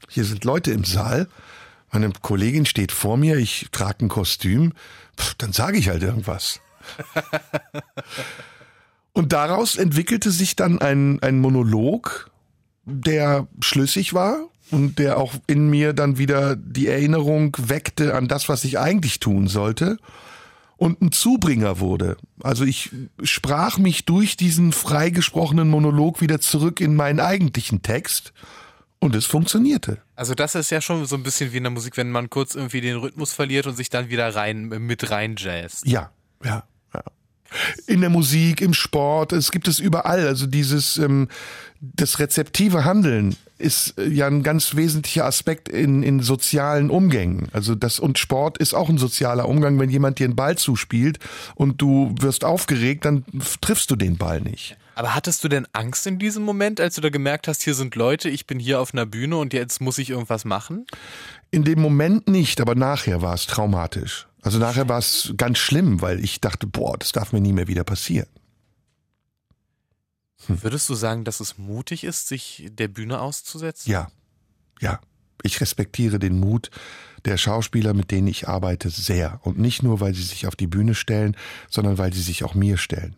hier sind Leute im Saal. Meine Kollegin steht vor mir, ich trage ein Kostüm. Pff, dann sage ich halt irgendwas. Und daraus entwickelte sich dann ein, ein Monolog, der schlüssig war und der auch in mir dann wieder die Erinnerung weckte an das, was ich eigentlich tun sollte und ein Zubringer wurde. Also ich sprach mich durch diesen freigesprochenen Monolog wieder zurück in meinen eigentlichen Text und es funktionierte. Also das ist ja schon so ein bisschen wie in der Musik, wenn man kurz irgendwie den Rhythmus verliert und sich dann wieder rein mit rein jazzt. Ja, ja, ja. In der Musik, im Sport, es gibt es überall. Also dieses ähm, das rezeptive Handeln ist äh, ja ein ganz wesentlicher Aspekt in, in sozialen Umgängen. Also das und Sport ist auch ein sozialer Umgang. Wenn jemand dir einen Ball zuspielt und du wirst aufgeregt, dann triffst du den Ball nicht. Aber hattest du denn Angst in diesem Moment, als du da gemerkt hast, hier sind Leute, ich bin hier auf einer Bühne und jetzt muss ich irgendwas machen? In dem Moment nicht, aber nachher war es traumatisch. Also nachher war es ganz schlimm, weil ich dachte, boah, das darf mir nie mehr wieder passieren. Würdest du sagen, dass es mutig ist, sich der Bühne auszusetzen? Ja, ja. Ich respektiere den Mut der Schauspieler, mit denen ich arbeite, sehr. Und nicht nur, weil sie sich auf die Bühne stellen, sondern weil sie sich auch mir stellen.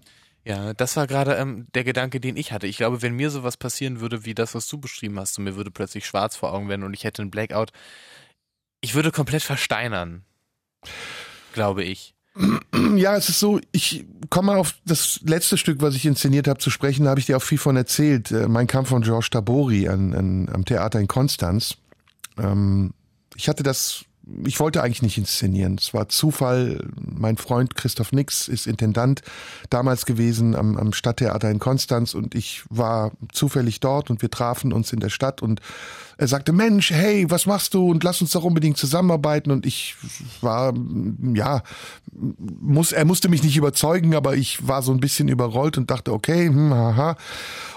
Ja, das war gerade ähm, der Gedanke, den ich hatte. Ich glaube, wenn mir sowas passieren würde, wie das, was du beschrieben hast, und mir würde plötzlich schwarz vor Augen werden und ich hätte einen Blackout, ich würde komplett versteinern. Glaube ich. Ja, es ist so, ich komme auf das letzte Stück, was ich inszeniert habe, zu sprechen, da habe ich dir auch viel von erzählt. Äh, Mein Kampf von Georges Tabori an, an, am Theater in Konstanz. Ähm, ich hatte das, ich wollte eigentlich nicht inszenieren. Es war Zufall. Mein Freund Christoph Nix ist Intendant damals gewesen am, am Stadttheater in Konstanz und ich war zufällig dort und wir trafen uns in der Stadt und er sagte, Mensch, hey, was machst du? Und lass uns doch unbedingt zusammenarbeiten. Und ich war, ja, muss, er musste mich nicht überzeugen, aber ich war so ein bisschen überrollt und dachte, okay, hm, haha.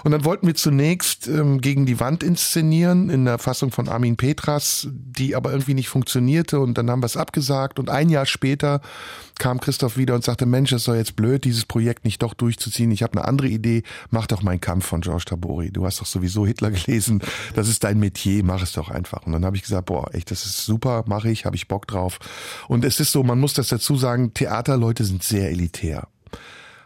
Und dann wollten wir zunächst ähm, gegen die Wand inszenieren in der Fassung von Armin Petras, die aber irgendwie nicht funktionierte und dann haben wir es abgesagt und ein Jahr später kam Christoph wieder und sagte, Mensch, es soll jetzt blöd, dieses Projekt nicht doch durchzuziehen. Ich habe eine andere Idee. Mach doch meinen Kampf von Georges Tabori. Du hast doch sowieso Hitler gelesen. Das ist dein Metier. Mach es doch einfach. Und dann habe ich gesagt, boah, echt, das ist super. Mache ich. Habe ich Bock drauf. Und es ist so, man muss das dazu sagen, Theaterleute sind sehr elitär.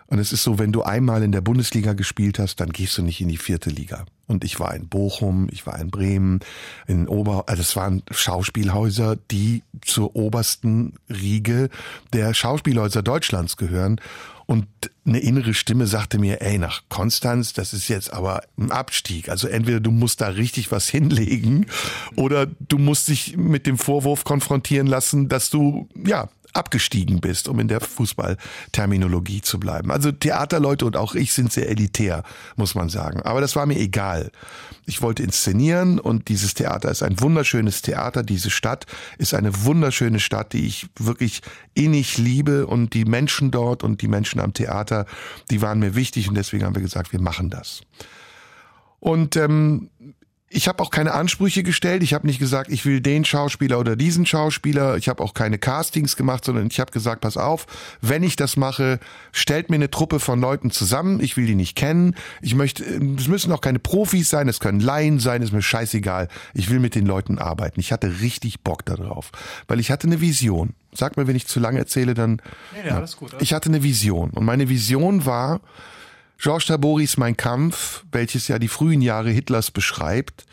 Und es ist so, wenn du einmal in der Bundesliga gespielt hast, dann gehst du nicht in die vierte Liga. Und ich war in Bochum, ich war in Bremen, in Ober, also es waren Schauspielhäuser, die zur obersten Riege der Schauspielhäuser Deutschlands gehören. Und eine innere Stimme sagte mir, ey, nach Konstanz, das ist jetzt aber ein Abstieg. Also entweder du musst da richtig was hinlegen oder du musst dich mit dem Vorwurf konfrontieren lassen, dass du, ja, abgestiegen bist, um in der Fußballterminologie zu bleiben. Also Theaterleute und auch ich sind sehr elitär, muss man sagen. Aber das war mir egal. Ich wollte inszenieren und dieses Theater ist ein wunderschönes Theater. Diese Stadt ist eine wunderschöne Stadt, die ich wirklich innig liebe und die Menschen dort und die Menschen am Theater, die waren mir wichtig und deswegen haben wir gesagt, wir machen das. Und ähm, ich habe auch keine Ansprüche gestellt. Ich habe nicht gesagt, ich will den Schauspieler oder diesen Schauspieler. Ich habe auch keine Castings gemacht, sondern ich habe gesagt, pass auf, wenn ich das mache, stellt mir eine Truppe von Leuten zusammen. Ich will die nicht kennen. Ich möchte, es müssen auch keine Profis sein, es können Laien sein, ist mir scheißegal. Ich will mit den Leuten arbeiten. Ich hatte richtig Bock darauf, weil ich hatte eine Vision. Sag mir, wenn ich zu lange erzähle, dann. Nee, nee, alles gut, alles ich hatte eine Vision und meine Vision war, Georges Taboris Mein Kampf, welches ja die frühen Jahre Hitlers beschreibt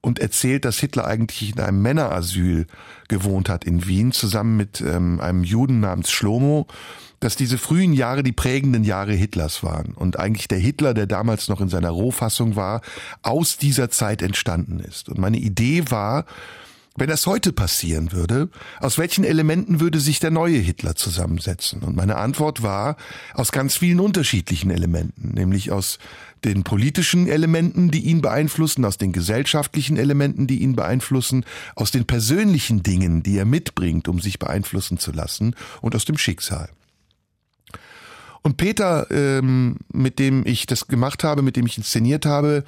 und erzählt, dass Hitler eigentlich in einem Männerasyl gewohnt hat in Wien, zusammen mit ähm, einem Juden namens Schlomo, dass diese frühen Jahre die prägenden Jahre Hitlers waren und eigentlich der Hitler, der damals noch in seiner Rohfassung war, aus dieser Zeit entstanden ist. Und meine Idee war, wenn das heute passieren würde, aus welchen Elementen würde sich der neue Hitler zusammensetzen? Und meine Antwort war, aus ganz vielen unterschiedlichen Elementen, nämlich aus den politischen Elementen, die ihn beeinflussen, aus den gesellschaftlichen Elementen, die ihn beeinflussen, aus den persönlichen Dingen, die er mitbringt, um sich beeinflussen zu lassen, und aus dem Schicksal. Und Peter, ähm, mit dem ich das gemacht habe, mit dem ich inszeniert habe,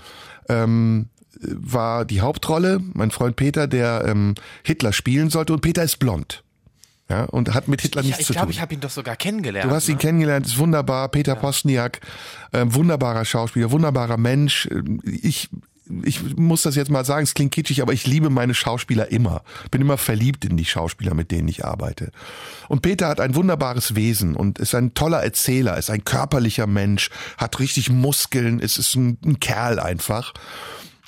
ähm, war die Hauptrolle, mein Freund Peter, der ähm, Hitler spielen sollte und Peter ist blond. Ja, und hat mit Hitler Ja, nichts ich zu glaube, tun. ich habe ihn doch sogar kennengelernt. Du hast ihn ne? kennengelernt, ist wunderbar. Peter Postniak, äh, wunderbarer Schauspieler, wunderbarer Mensch. Ich, ich muss das jetzt mal sagen, es klingt kitschig, aber ich liebe meine Schauspieler immer. Bin immer verliebt in die Schauspieler, mit denen ich arbeite. Und Peter hat ein wunderbares Wesen und ist ein toller Erzähler, ist ein körperlicher Mensch, hat richtig Muskeln, ist, ist ein, ein Kerl einfach.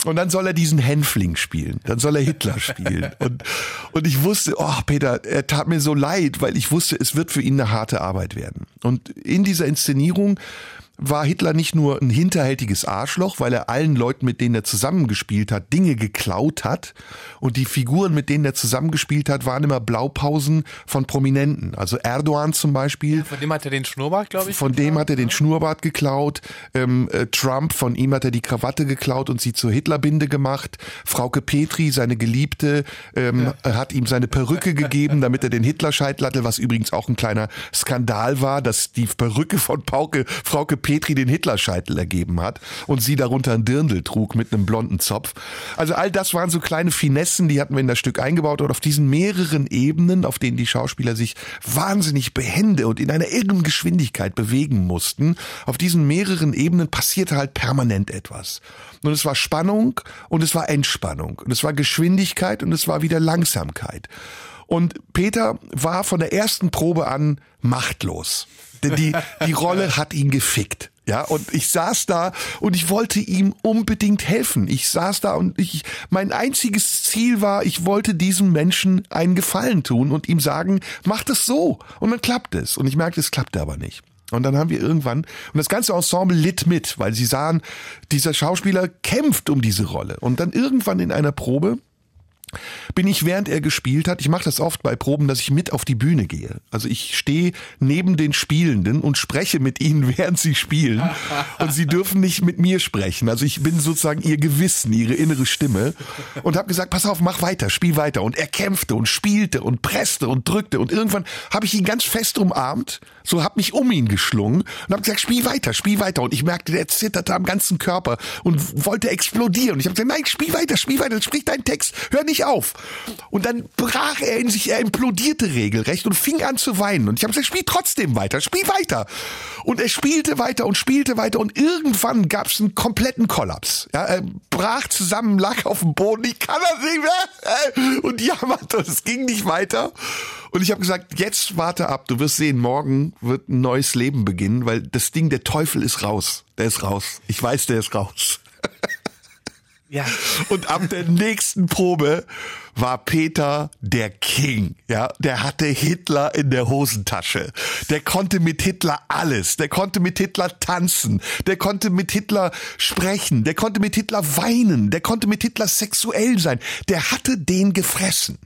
Und dann soll er diesen Hänfling spielen. Dann soll er Hitler spielen. Und, und ich wusste, oh Peter, er tat mir so leid, weil ich wusste, es wird für ihn eine harte Arbeit werden. Und in dieser Inszenierung war Hitler nicht nur ein hinterhältiges Arschloch, weil er allen Leuten, mit denen er zusammengespielt hat, Dinge geklaut hat. Und die Figuren, mit denen er zusammengespielt hat, waren immer Blaupausen von Prominenten. Also Erdogan zum Beispiel. Von dem hat er den Schnurrbart, glaube ich. Von dem hat er den Schnurrbart geklaut. Ähm, äh, Trump, von ihm hat er die Krawatte geklaut und sie zur Hitlerbinde gemacht. Frauke Petri, seine Geliebte, ähm, hat ihm seine Perücke gegeben, damit er den Hitlerscheitel hatte, was übrigens auch ein kleiner Skandal war, dass die Perücke von Pauke, Frauke Petri den Hitlerscheitel ergeben hat und sie darunter ein Dirndl trug mit einem blonden Zopf. Also all das waren so kleine Finessen, die hatten wir in das Stück eingebaut und auf diesen mehreren Ebenen, auf denen die Schauspieler sich wahnsinnig behende und in einer irren Geschwindigkeit bewegen mussten, auf diesen mehreren Ebenen passierte halt permanent etwas. Und es war Spannung und es war Entspannung und es war Geschwindigkeit und es war wieder Langsamkeit. Und Peter war von der ersten Probe an machtlos. Denn die, die Rolle hat ihn gefickt. Ja, und ich saß da und ich wollte ihm unbedingt helfen. Ich saß da und ich, mein einziges Ziel war, ich wollte diesem Menschen einen Gefallen tun und ihm sagen, mach das so. Und dann klappt es. Und ich merkte, es klappte aber nicht. Und dann haben wir irgendwann, und das ganze Ensemble litt mit, weil sie sahen, dieser Schauspieler kämpft um diese Rolle. Und dann irgendwann in einer Probe bin ich, während er gespielt hat, ich mache das oft bei Proben, dass ich mit auf die Bühne gehe. Also ich stehe neben den Spielenden und spreche mit ihnen, während sie spielen. Und sie dürfen nicht mit mir sprechen. Also ich bin sozusagen ihr Gewissen, ihre innere Stimme. Und habe gesagt, pass auf, mach weiter, spiel weiter. Und er kämpfte und spielte und presste und drückte. Und irgendwann habe ich ihn ganz fest umarmt, so habe mich um ihn geschlungen und habe gesagt, spiel weiter, spiel weiter. Und ich merkte, der zitterte am ganzen Körper und wollte explodieren. Und ich habe gesagt, nein, spiel weiter, spiel weiter, sprich deinen Text, hör nicht nicht auf. Und dann brach er in sich, er implodierte regelrecht und fing an zu weinen. Und ich habe gesagt, spiel trotzdem weiter, spiel weiter. Und er spielte weiter und spielte weiter und irgendwann gab es einen kompletten Kollaps. Ja, er brach zusammen, lag auf dem Boden, ich kann das nicht mehr. Und jammerte, es ging nicht weiter. Und ich habe gesagt, jetzt warte ab, du wirst sehen, morgen wird ein neues Leben beginnen, weil das Ding, der Teufel ist raus. Der ist raus. Ich weiß, der ist raus. Ja. Und ab der nächsten Probe war Peter der King. Ja, der hatte Hitler in der Hosentasche. Der konnte mit Hitler alles. Der konnte mit Hitler tanzen. Der konnte mit Hitler sprechen. Der konnte mit Hitler weinen. Der konnte mit Hitler sexuell sein. Der hatte den gefressen.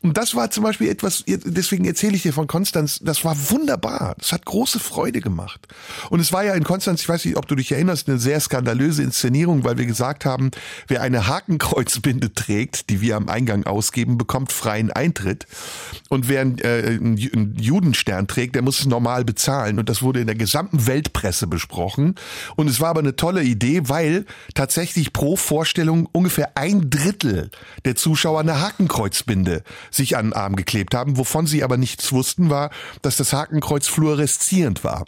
Und das war zum Beispiel etwas, deswegen erzähle ich dir von Konstanz, das war wunderbar. Das hat große Freude gemacht. Und es war ja in Konstanz, ich weiß nicht, ob du dich erinnerst, eine sehr skandalöse Inszenierung, weil wir gesagt haben, wer eine Hakenkreuzbinde trägt, die wir am Eingang ausgeben, bekommt freien Eintritt. Und wer einen, äh, einen Judenstern trägt, der muss es normal bezahlen. Und das wurde in der gesamten Weltpresse besprochen. Und es war aber eine tolle Idee, weil tatsächlich pro Vorstellung ungefähr ein Drittel der Zuschauer eine Hakenkreuzbinde sich an den Arm geklebt haben. Wovon sie aber nichts wussten, war, dass das Hakenkreuz fluoreszierend war.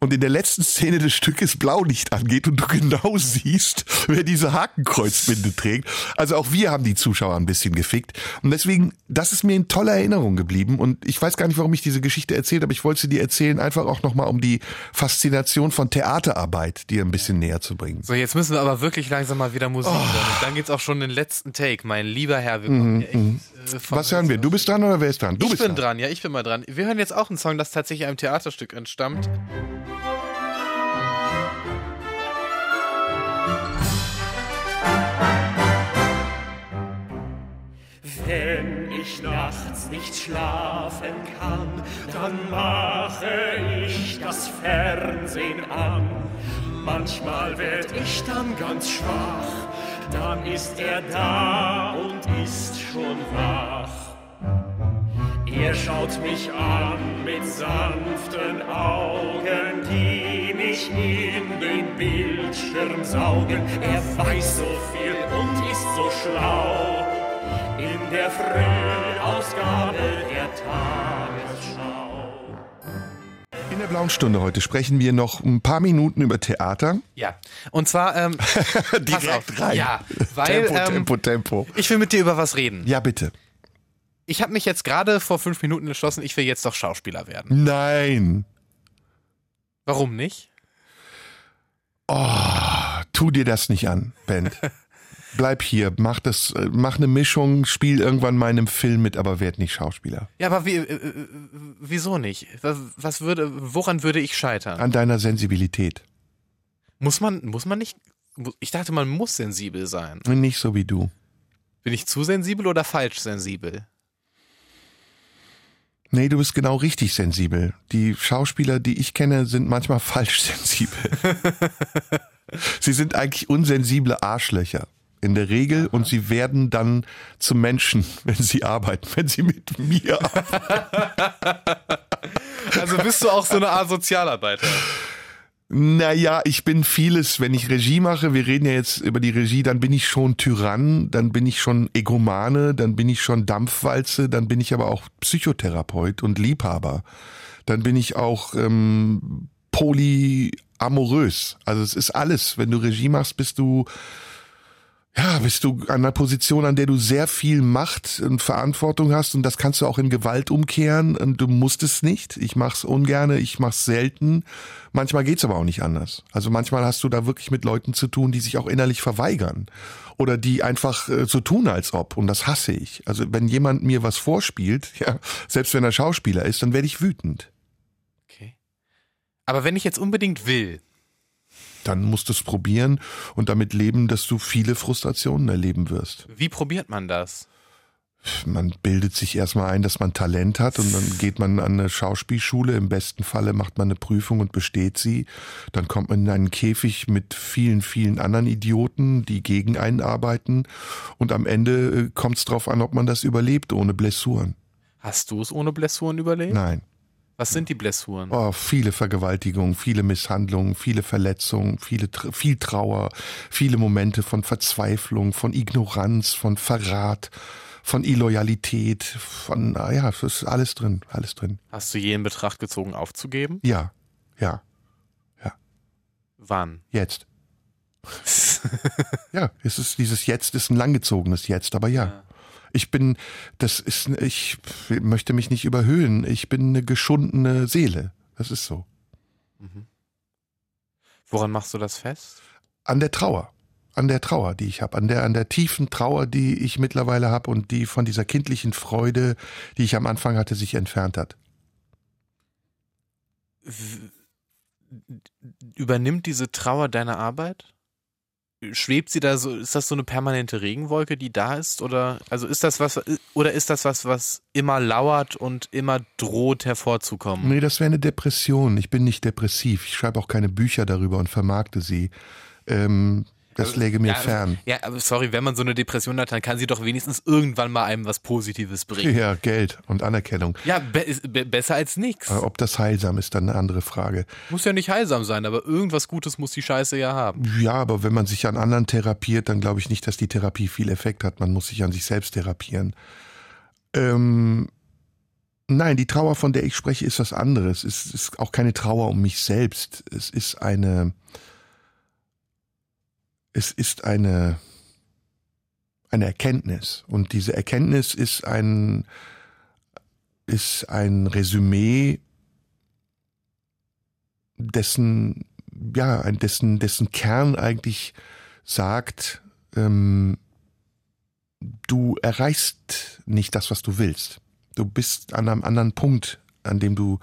Und in der letzten Szene des Stückes Blaulicht angeht und du genau siehst, wer diese Hakenkreuzbinde trägt. Also auch wir haben die Zuschauer ein bisschen gefickt. Und deswegen, das ist mir in toller Erinnerung geblieben. Und ich weiß gar nicht, warum ich diese Geschichte erzählt habe. Ich wollte sie dir erzählen, einfach auch nochmal um die Faszination von Theaterarbeit dir ein bisschen näher zu bringen. So, jetzt müssen wir aber wirklich langsam mal wieder Musik hören. Und dann geht's auch schon in den letzten Take, mein lieber Herr. Wir kommen hier echt, äh, Was hören wir? Du bist dran oder wer ist dran? Du ich bist bin dran, ja, ich bin mal dran. Wir hören jetzt auch einen Song, das tatsächlich einem Theaterstück entstammt. Wenn ich nachts nicht schlafen kann, dann mache ich das Fernsehen an. Manchmal werd ich dann ganz schwach, dann ist er da und ist schon wach. Er schaut mich an mit sanften Augen, die mich in den Bildschirm saugen. Er weiß so viel und ist so schlau. In der Frühausgabe der Tagesschau. In der blauen Stunde heute sprechen wir noch ein paar Minuten über Theater. Ja. Und zwar, ähm, pass Direkt auf. rein. Ja, weil Tempo, ähm, Tempo, Tempo. ich will mit dir über was reden. Ja, bitte. Ich habe mich jetzt gerade vor fünf Minuten entschlossen, ich will jetzt doch Schauspieler werden. Nein. Warum nicht? Oh, tu dir das nicht an, Bent. Bleib hier, mach das, äh, mach eine Mischung, spiel irgendwann mal in einem Film mit, aber werd nicht Schauspieler. Ja, aber wie, äh, äh, wieso nicht? Was, würde, woran würde ich scheitern? An deiner Sensibilität. Muss man, muss man nicht? Ich dachte, man muss sensibel sein. Nicht so wie du. Bin ich zu sensibel oder falsch sensibel? Nee, du bist genau richtig sensibel. Die Schauspieler, die ich kenne, sind manchmal falsch sensibel. sie sind eigentlich unsensible Arschlöcher. In der Regel und sie werden dann zu Menschen, wenn sie arbeiten, wenn sie mit mir arbeiten. Also bist du auch so eine Art Sozialarbeiter? Naja, ich bin vieles, wenn ich Regie mache, wir reden ja jetzt über die Regie, dann bin ich schon Tyrann, dann bin ich schon Egomane, dann bin ich schon Dampfwalze, dann bin ich aber auch Psychotherapeut und Liebhaber. Dann bin ich auch ähm, polyamorös. Also es ist alles. Wenn du Regie machst, bist du ja, bist du an einer Position, an der du sehr viel Macht und Verantwortung hast und das kannst du auch in Gewalt umkehren und du musst es nicht. Ich mach's ungerne, ich mach's selten. Manchmal geht's aber auch nicht anders. Also manchmal hast du da wirklich mit Leuten zu tun, die sich auch innerlich verweigern oder die einfach äh, so tun, als ob und das hasse ich. Also wenn jemand mir was vorspielt, ja, selbst wenn er Schauspieler ist, dann werde ich wütend. Okay. Aber wenn ich jetzt unbedingt will, Dann musst du es probieren und damit leben, dass du viele Frustrationen erleben wirst. wie probiert man das? man bildet sich erstmal ein, dass man Talent hat und dann geht man an eine Schauspielschule. Im besten Falle macht man eine Prüfung und besteht sie. Dann kommt man in einen Käfig mit vielen, vielen anderen Idioten, die gegen einen arbeiten. Und am Ende kommt es drauf an, ob man das überlebt ohne Blessuren. Hast du es ohne Blessuren überlebt? Nein. Was sind die Blessuren? Oh, viele Vergewaltigungen, viele Misshandlungen, viele Verletzungen, viele, viel Trauer, viele Momente von Verzweiflung, von Ignoranz, von Verrat, von Illoyalität, von, naja, es ist alles drin, alles drin. Hast du je in Betracht gezogen, aufzugeben? Ja, ja, Wann? jetzt. ja, es ist, dieses Jetzt ist ein langgezogenes Jetzt, aber ja. Ich bin, das ist, ich möchte mich nicht überhöhen. Ich bin eine geschundene Seele. Das ist so. Woran machst du das fest? An der Trauer. An der Trauer, die ich habe, an der, an der tiefen Trauer, die ich mittlerweile habe und die von dieser kindlichen Freude, die ich am Anfang hatte, sich entfernt hat. W- Übernimmt diese Trauer deine Arbeit? Schwebt sie da so, ist das so eine permanente Regenwolke, die da ist? Oder also ist das was oder ist das was, was immer lauert und immer droht hervorzukommen? Nee, das wäre eine Depression. Ich bin nicht depressiv. Ich schreibe auch keine Bücher darüber und vermarkte sie. Ähm, das läge mir ja, fern. Ja, sorry, wenn man so eine Depression hat, dann kann sie doch wenigstens irgendwann mal einem was Positives bringen. Ja, Geld und Anerkennung. Ja, be be besser als nichts. Äh, Ob das heilsam ist, dann eine andere Frage. Muss ja nicht heilsam sein, aber irgendwas Gutes muss die Scheiße ja haben. Ja, aber wenn man sich an anderen therapiert, dann glaube ich nicht, dass die Therapie viel Effekt hat. Man muss sich an sich selbst therapieren. Ähm, nein, die Trauer, von der ich spreche, ist was anderes. Es ist auch keine Trauer um mich selbst. Es ist eine, es ist eine, eine Erkenntnis. Und diese Erkenntnis ist ein, ist ein Resümee dessen, ja, dessen, dessen Kern eigentlich sagt, ähm, du erreichst nicht das, was du willst. Du bist an einem anderen Punkt, an dem du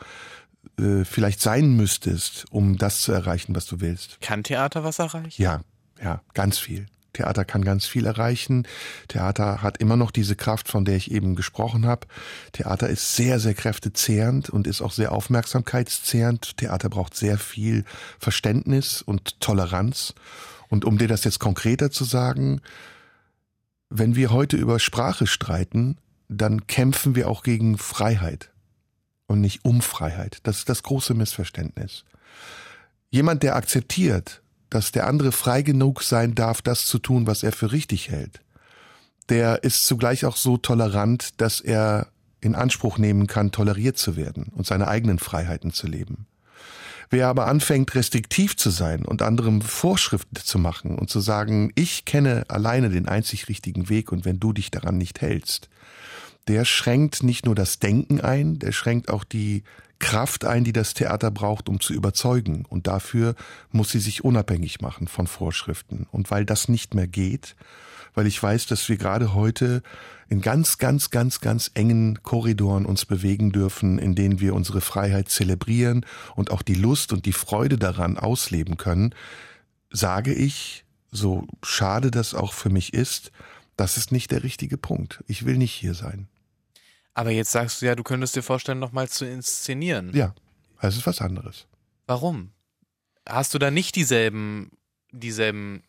äh, vielleicht sein müsstest, um das zu erreichen, was du willst. Kann Theater was erreichen? Ja, ja, ganz viel. Theater kann ganz viel erreichen. Theater hat immer noch diese Kraft, von der ich eben gesprochen habe. Theater ist sehr, sehr kräftezehrend und ist auch sehr aufmerksamkeitszehrend. Theater braucht sehr viel Verständnis und Toleranz. Und um dir das jetzt konkreter zu sagen, wenn wir heute über Sprache streiten, dann kämpfen wir auch gegen Freiheit und nicht um Freiheit. Das ist das große Missverständnis. Jemand, der akzeptiert, dass der andere frei genug sein darf, das zu tun, was er für richtig hält, der ist zugleich auch so tolerant, dass er in Anspruch nehmen kann, toleriert zu werden und seine eigenen Freiheiten zu leben. Wer aber anfängt, restriktiv zu sein und anderem Vorschriften zu machen und zu sagen, ich kenne alleine den einzig richtigen Weg und wenn du dich daran nicht hältst, der schränkt nicht nur das Denken ein, der schränkt auch die Kraft ein, die das Theater braucht, um zu überzeugen. Und dafür muss sie sich unabhängig machen von Vorschriften. Und weil das nicht mehr geht, weil ich weiß, dass wir gerade heute in ganz, ganz, ganz, ganz engen Korridoren uns bewegen dürfen, in denen wir unsere Freiheit zelebrieren und auch die Lust und die Freude daran ausleben können, sage ich, so schade das auch für mich ist, das ist nicht der richtige Punkt. Ich will nicht hier sein. Aber jetzt sagst du ja, du könntest dir vorstellen, nochmal zu inszenieren. Ja, das ist was anderes. Warum? Hast du da nicht dieselben, dieselben,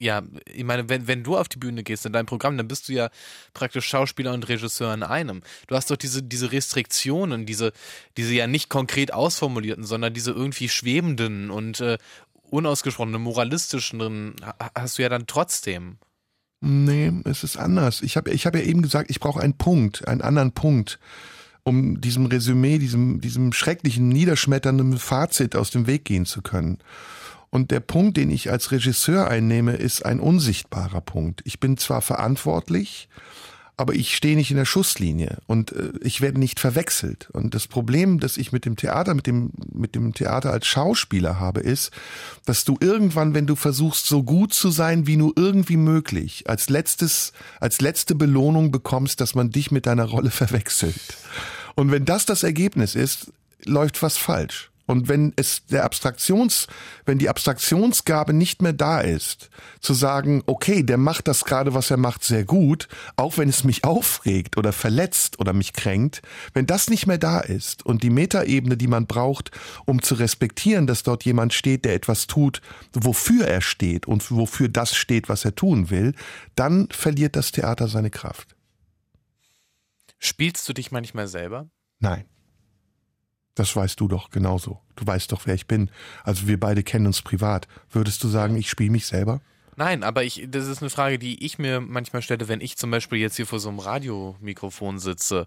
ja, ich meine, wenn, wenn du auf die Bühne gehst in deinem Programm, dann bist du ja praktisch Schauspieler und Regisseur in einem. Du hast doch diese, diese Restriktionen, diese, diese ja nicht konkret ausformulierten, sondern diese irgendwie schwebenden und äh, unausgesprochenen, moralistischen, ha- hast du ja dann trotzdem. Nee, es ist anders. Ich habe ich hab ja eben gesagt, ich brauche einen Punkt, einen anderen Punkt, um diesem Resümee, diesem, diesem schrecklichen, niederschmetternden Fazit aus dem Weg gehen zu können. Und der Punkt, den ich als Regisseur einnehme, ist ein unsichtbarer Punkt. Ich bin zwar verantwortlich, aber ich stehe nicht in der Schusslinie und äh, ich werde nicht verwechselt. Und das Problem, das ich mit dem Theater, mit dem, mit dem Theater als Schauspieler habe, ist, dass du irgendwann, wenn du versuchst, so gut zu sein, wie nur irgendwie möglich, als letztes, als letzte Belohnung bekommst, dass man dich mit deiner Rolle verwechselt. Und wenn das das Ergebnis ist, läuft was falsch. Und wenn es der Abstraktions, wenn die Abstraktionsgabe nicht mehr da ist, zu sagen, okay, der macht das gerade, was er macht, sehr gut, auch wenn es mich aufregt oder verletzt oder mich kränkt, wenn das nicht mehr da ist und die Metaebene, die man braucht, um zu respektieren, dass dort jemand steht, der etwas tut, wofür er steht und wofür das steht, was er tun will, dann verliert das Theater seine Kraft. Spielst du dich manchmal selber? Nein. Das weißt du doch genauso. Du weißt doch, wer ich bin. Also wir beide kennen uns privat. Würdest du sagen, ich spiele mich selber? Nein, aber ich, das ist eine Frage, die ich mir manchmal stelle, wenn ich zum Beispiel jetzt hier vor so einem Radiomikrofon sitze,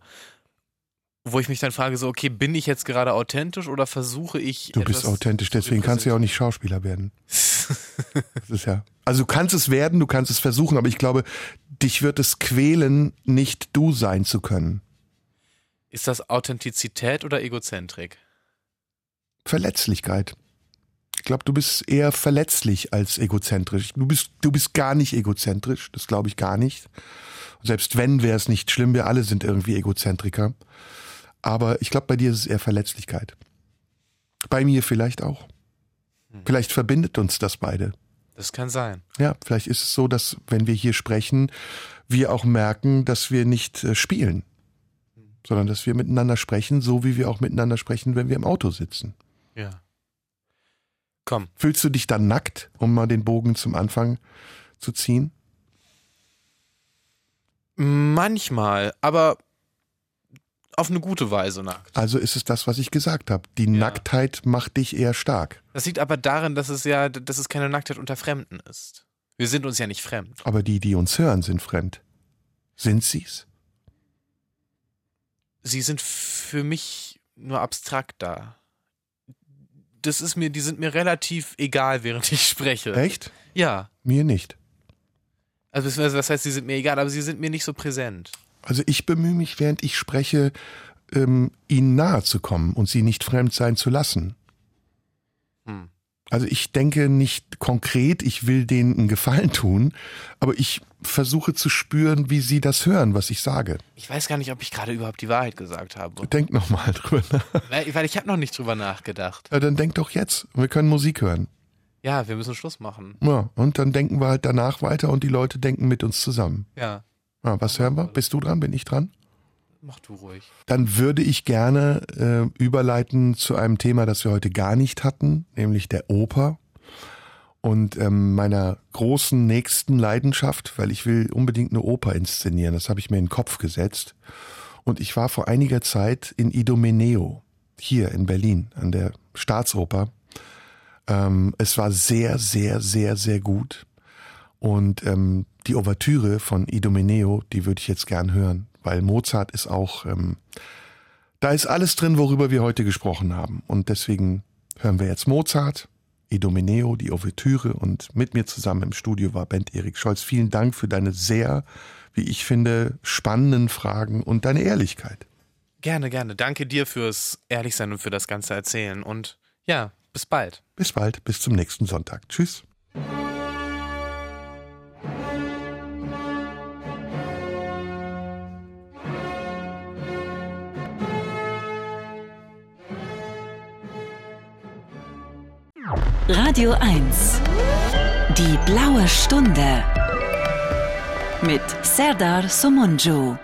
wo ich mich dann frage, so, okay, bin ich jetzt gerade authentisch oder versuche ich. Du bist authentisch, deswegen kannst du ja auch nicht Schauspieler werden. das ist ja. Also du kannst es werden, du kannst es versuchen, aber ich glaube, dich wird es quälen, nicht du sein zu können. Ist das Authentizität oder Egozentrik? Verletzlichkeit. Ich glaube, du bist eher verletzlich als egozentrisch. Du bist, du bist gar nicht egozentrisch, das glaube ich gar nicht. Selbst wenn, wäre es nicht schlimm, wir alle sind irgendwie Egozentriker. Aber ich glaube, bei dir ist es eher Verletzlichkeit. Bei mir vielleicht auch. Hm. Vielleicht verbindet uns das beide. Das kann sein. Ja, vielleicht ist es so, dass wenn wir hier sprechen, wir auch merken, dass wir nicht äh, spielen, sondern dass wir miteinander sprechen, so wie wir auch miteinander sprechen, wenn wir im Auto sitzen. Ja. Komm. Fühlst du dich dann nackt, um mal den Bogen zum Anfang zu ziehen? Manchmal, aber auf eine gute Weise nackt. Also ist es das, was ich gesagt habe. Die ja. Nacktheit macht dich eher stark. Das liegt aber darin, dass es ja, dass es keine Nacktheit unter Fremden ist. Wir sind uns ja nicht fremd. Aber die, die uns hören, sind fremd. Sind sie's? Sie sind für mich nur abstrakt da. Das ist mir, die sind mir relativ egal, während ich spreche. Echt? Ja. Mir nicht. Also das heißt, sie sind mir egal, aber sie sind mir nicht so präsent. Also ich bemühe mich, während ich spreche, ähm, ihnen nahe zu kommen und sie nicht fremd sein zu lassen. Hm. Also ich denke nicht konkret, ich will denen einen Gefallen tun, aber ich versuche zu spüren, wie sie das hören, was ich sage. Ich weiß gar nicht, ob ich gerade überhaupt die Wahrheit gesagt habe. Denk noch mal drüber nach. Weil, weil ich habe noch nicht drüber nachgedacht. Ja, dann denk doch jetzt. Wir können Musik hören. Ja, wir müssen Schluss machen. Ja, und dann denken wir halt danach weiter und die Leute denken mit uns zusammen. Ja. ja was hören wir? Bist du dran? Bin ich dran? Mach du ruhig. Dann würde ich gerne äh, überleiten zu einem Thema, das wir heute gar nicht hatten, nämlich der Oper und ähm, meiner großen nächsten Leidenschaft, weil ich will unbedingt eine Oper inszenieren. Das habe ich mir in den Kopf gesetzt. Und ich war vor einiger Zeit in Idomeneo, hier in Berlin, an der Staatsoper. Ähm, es war sehr, sehr, sehr, sehr gut. Und ähm, die Ouvertüre von Idomeneo, die würde ich jetzt gern hören, weil Mozart ist auch, ähm, da ist alles drin, worüber wir heute gesprochen haben. Und deswegen hören wir jetzt Mozart, Idomeneo, die Ouvertüre und mit mir zusammen im Studio war Bent Erik Scholz. Vielen Dank für deine sehr, wie ich finde, spannenden Fragen und deine Ehrlichkeit. Gerne, gerne. Danke dir fürs Ehrlichsein und für das ganze Erzählen. Und ja, bis bald. Bis bald, bis zum nächsten Sonntag. Tschüss. Radio 1. Die blaue Stunde. Mit Serdar Somunju.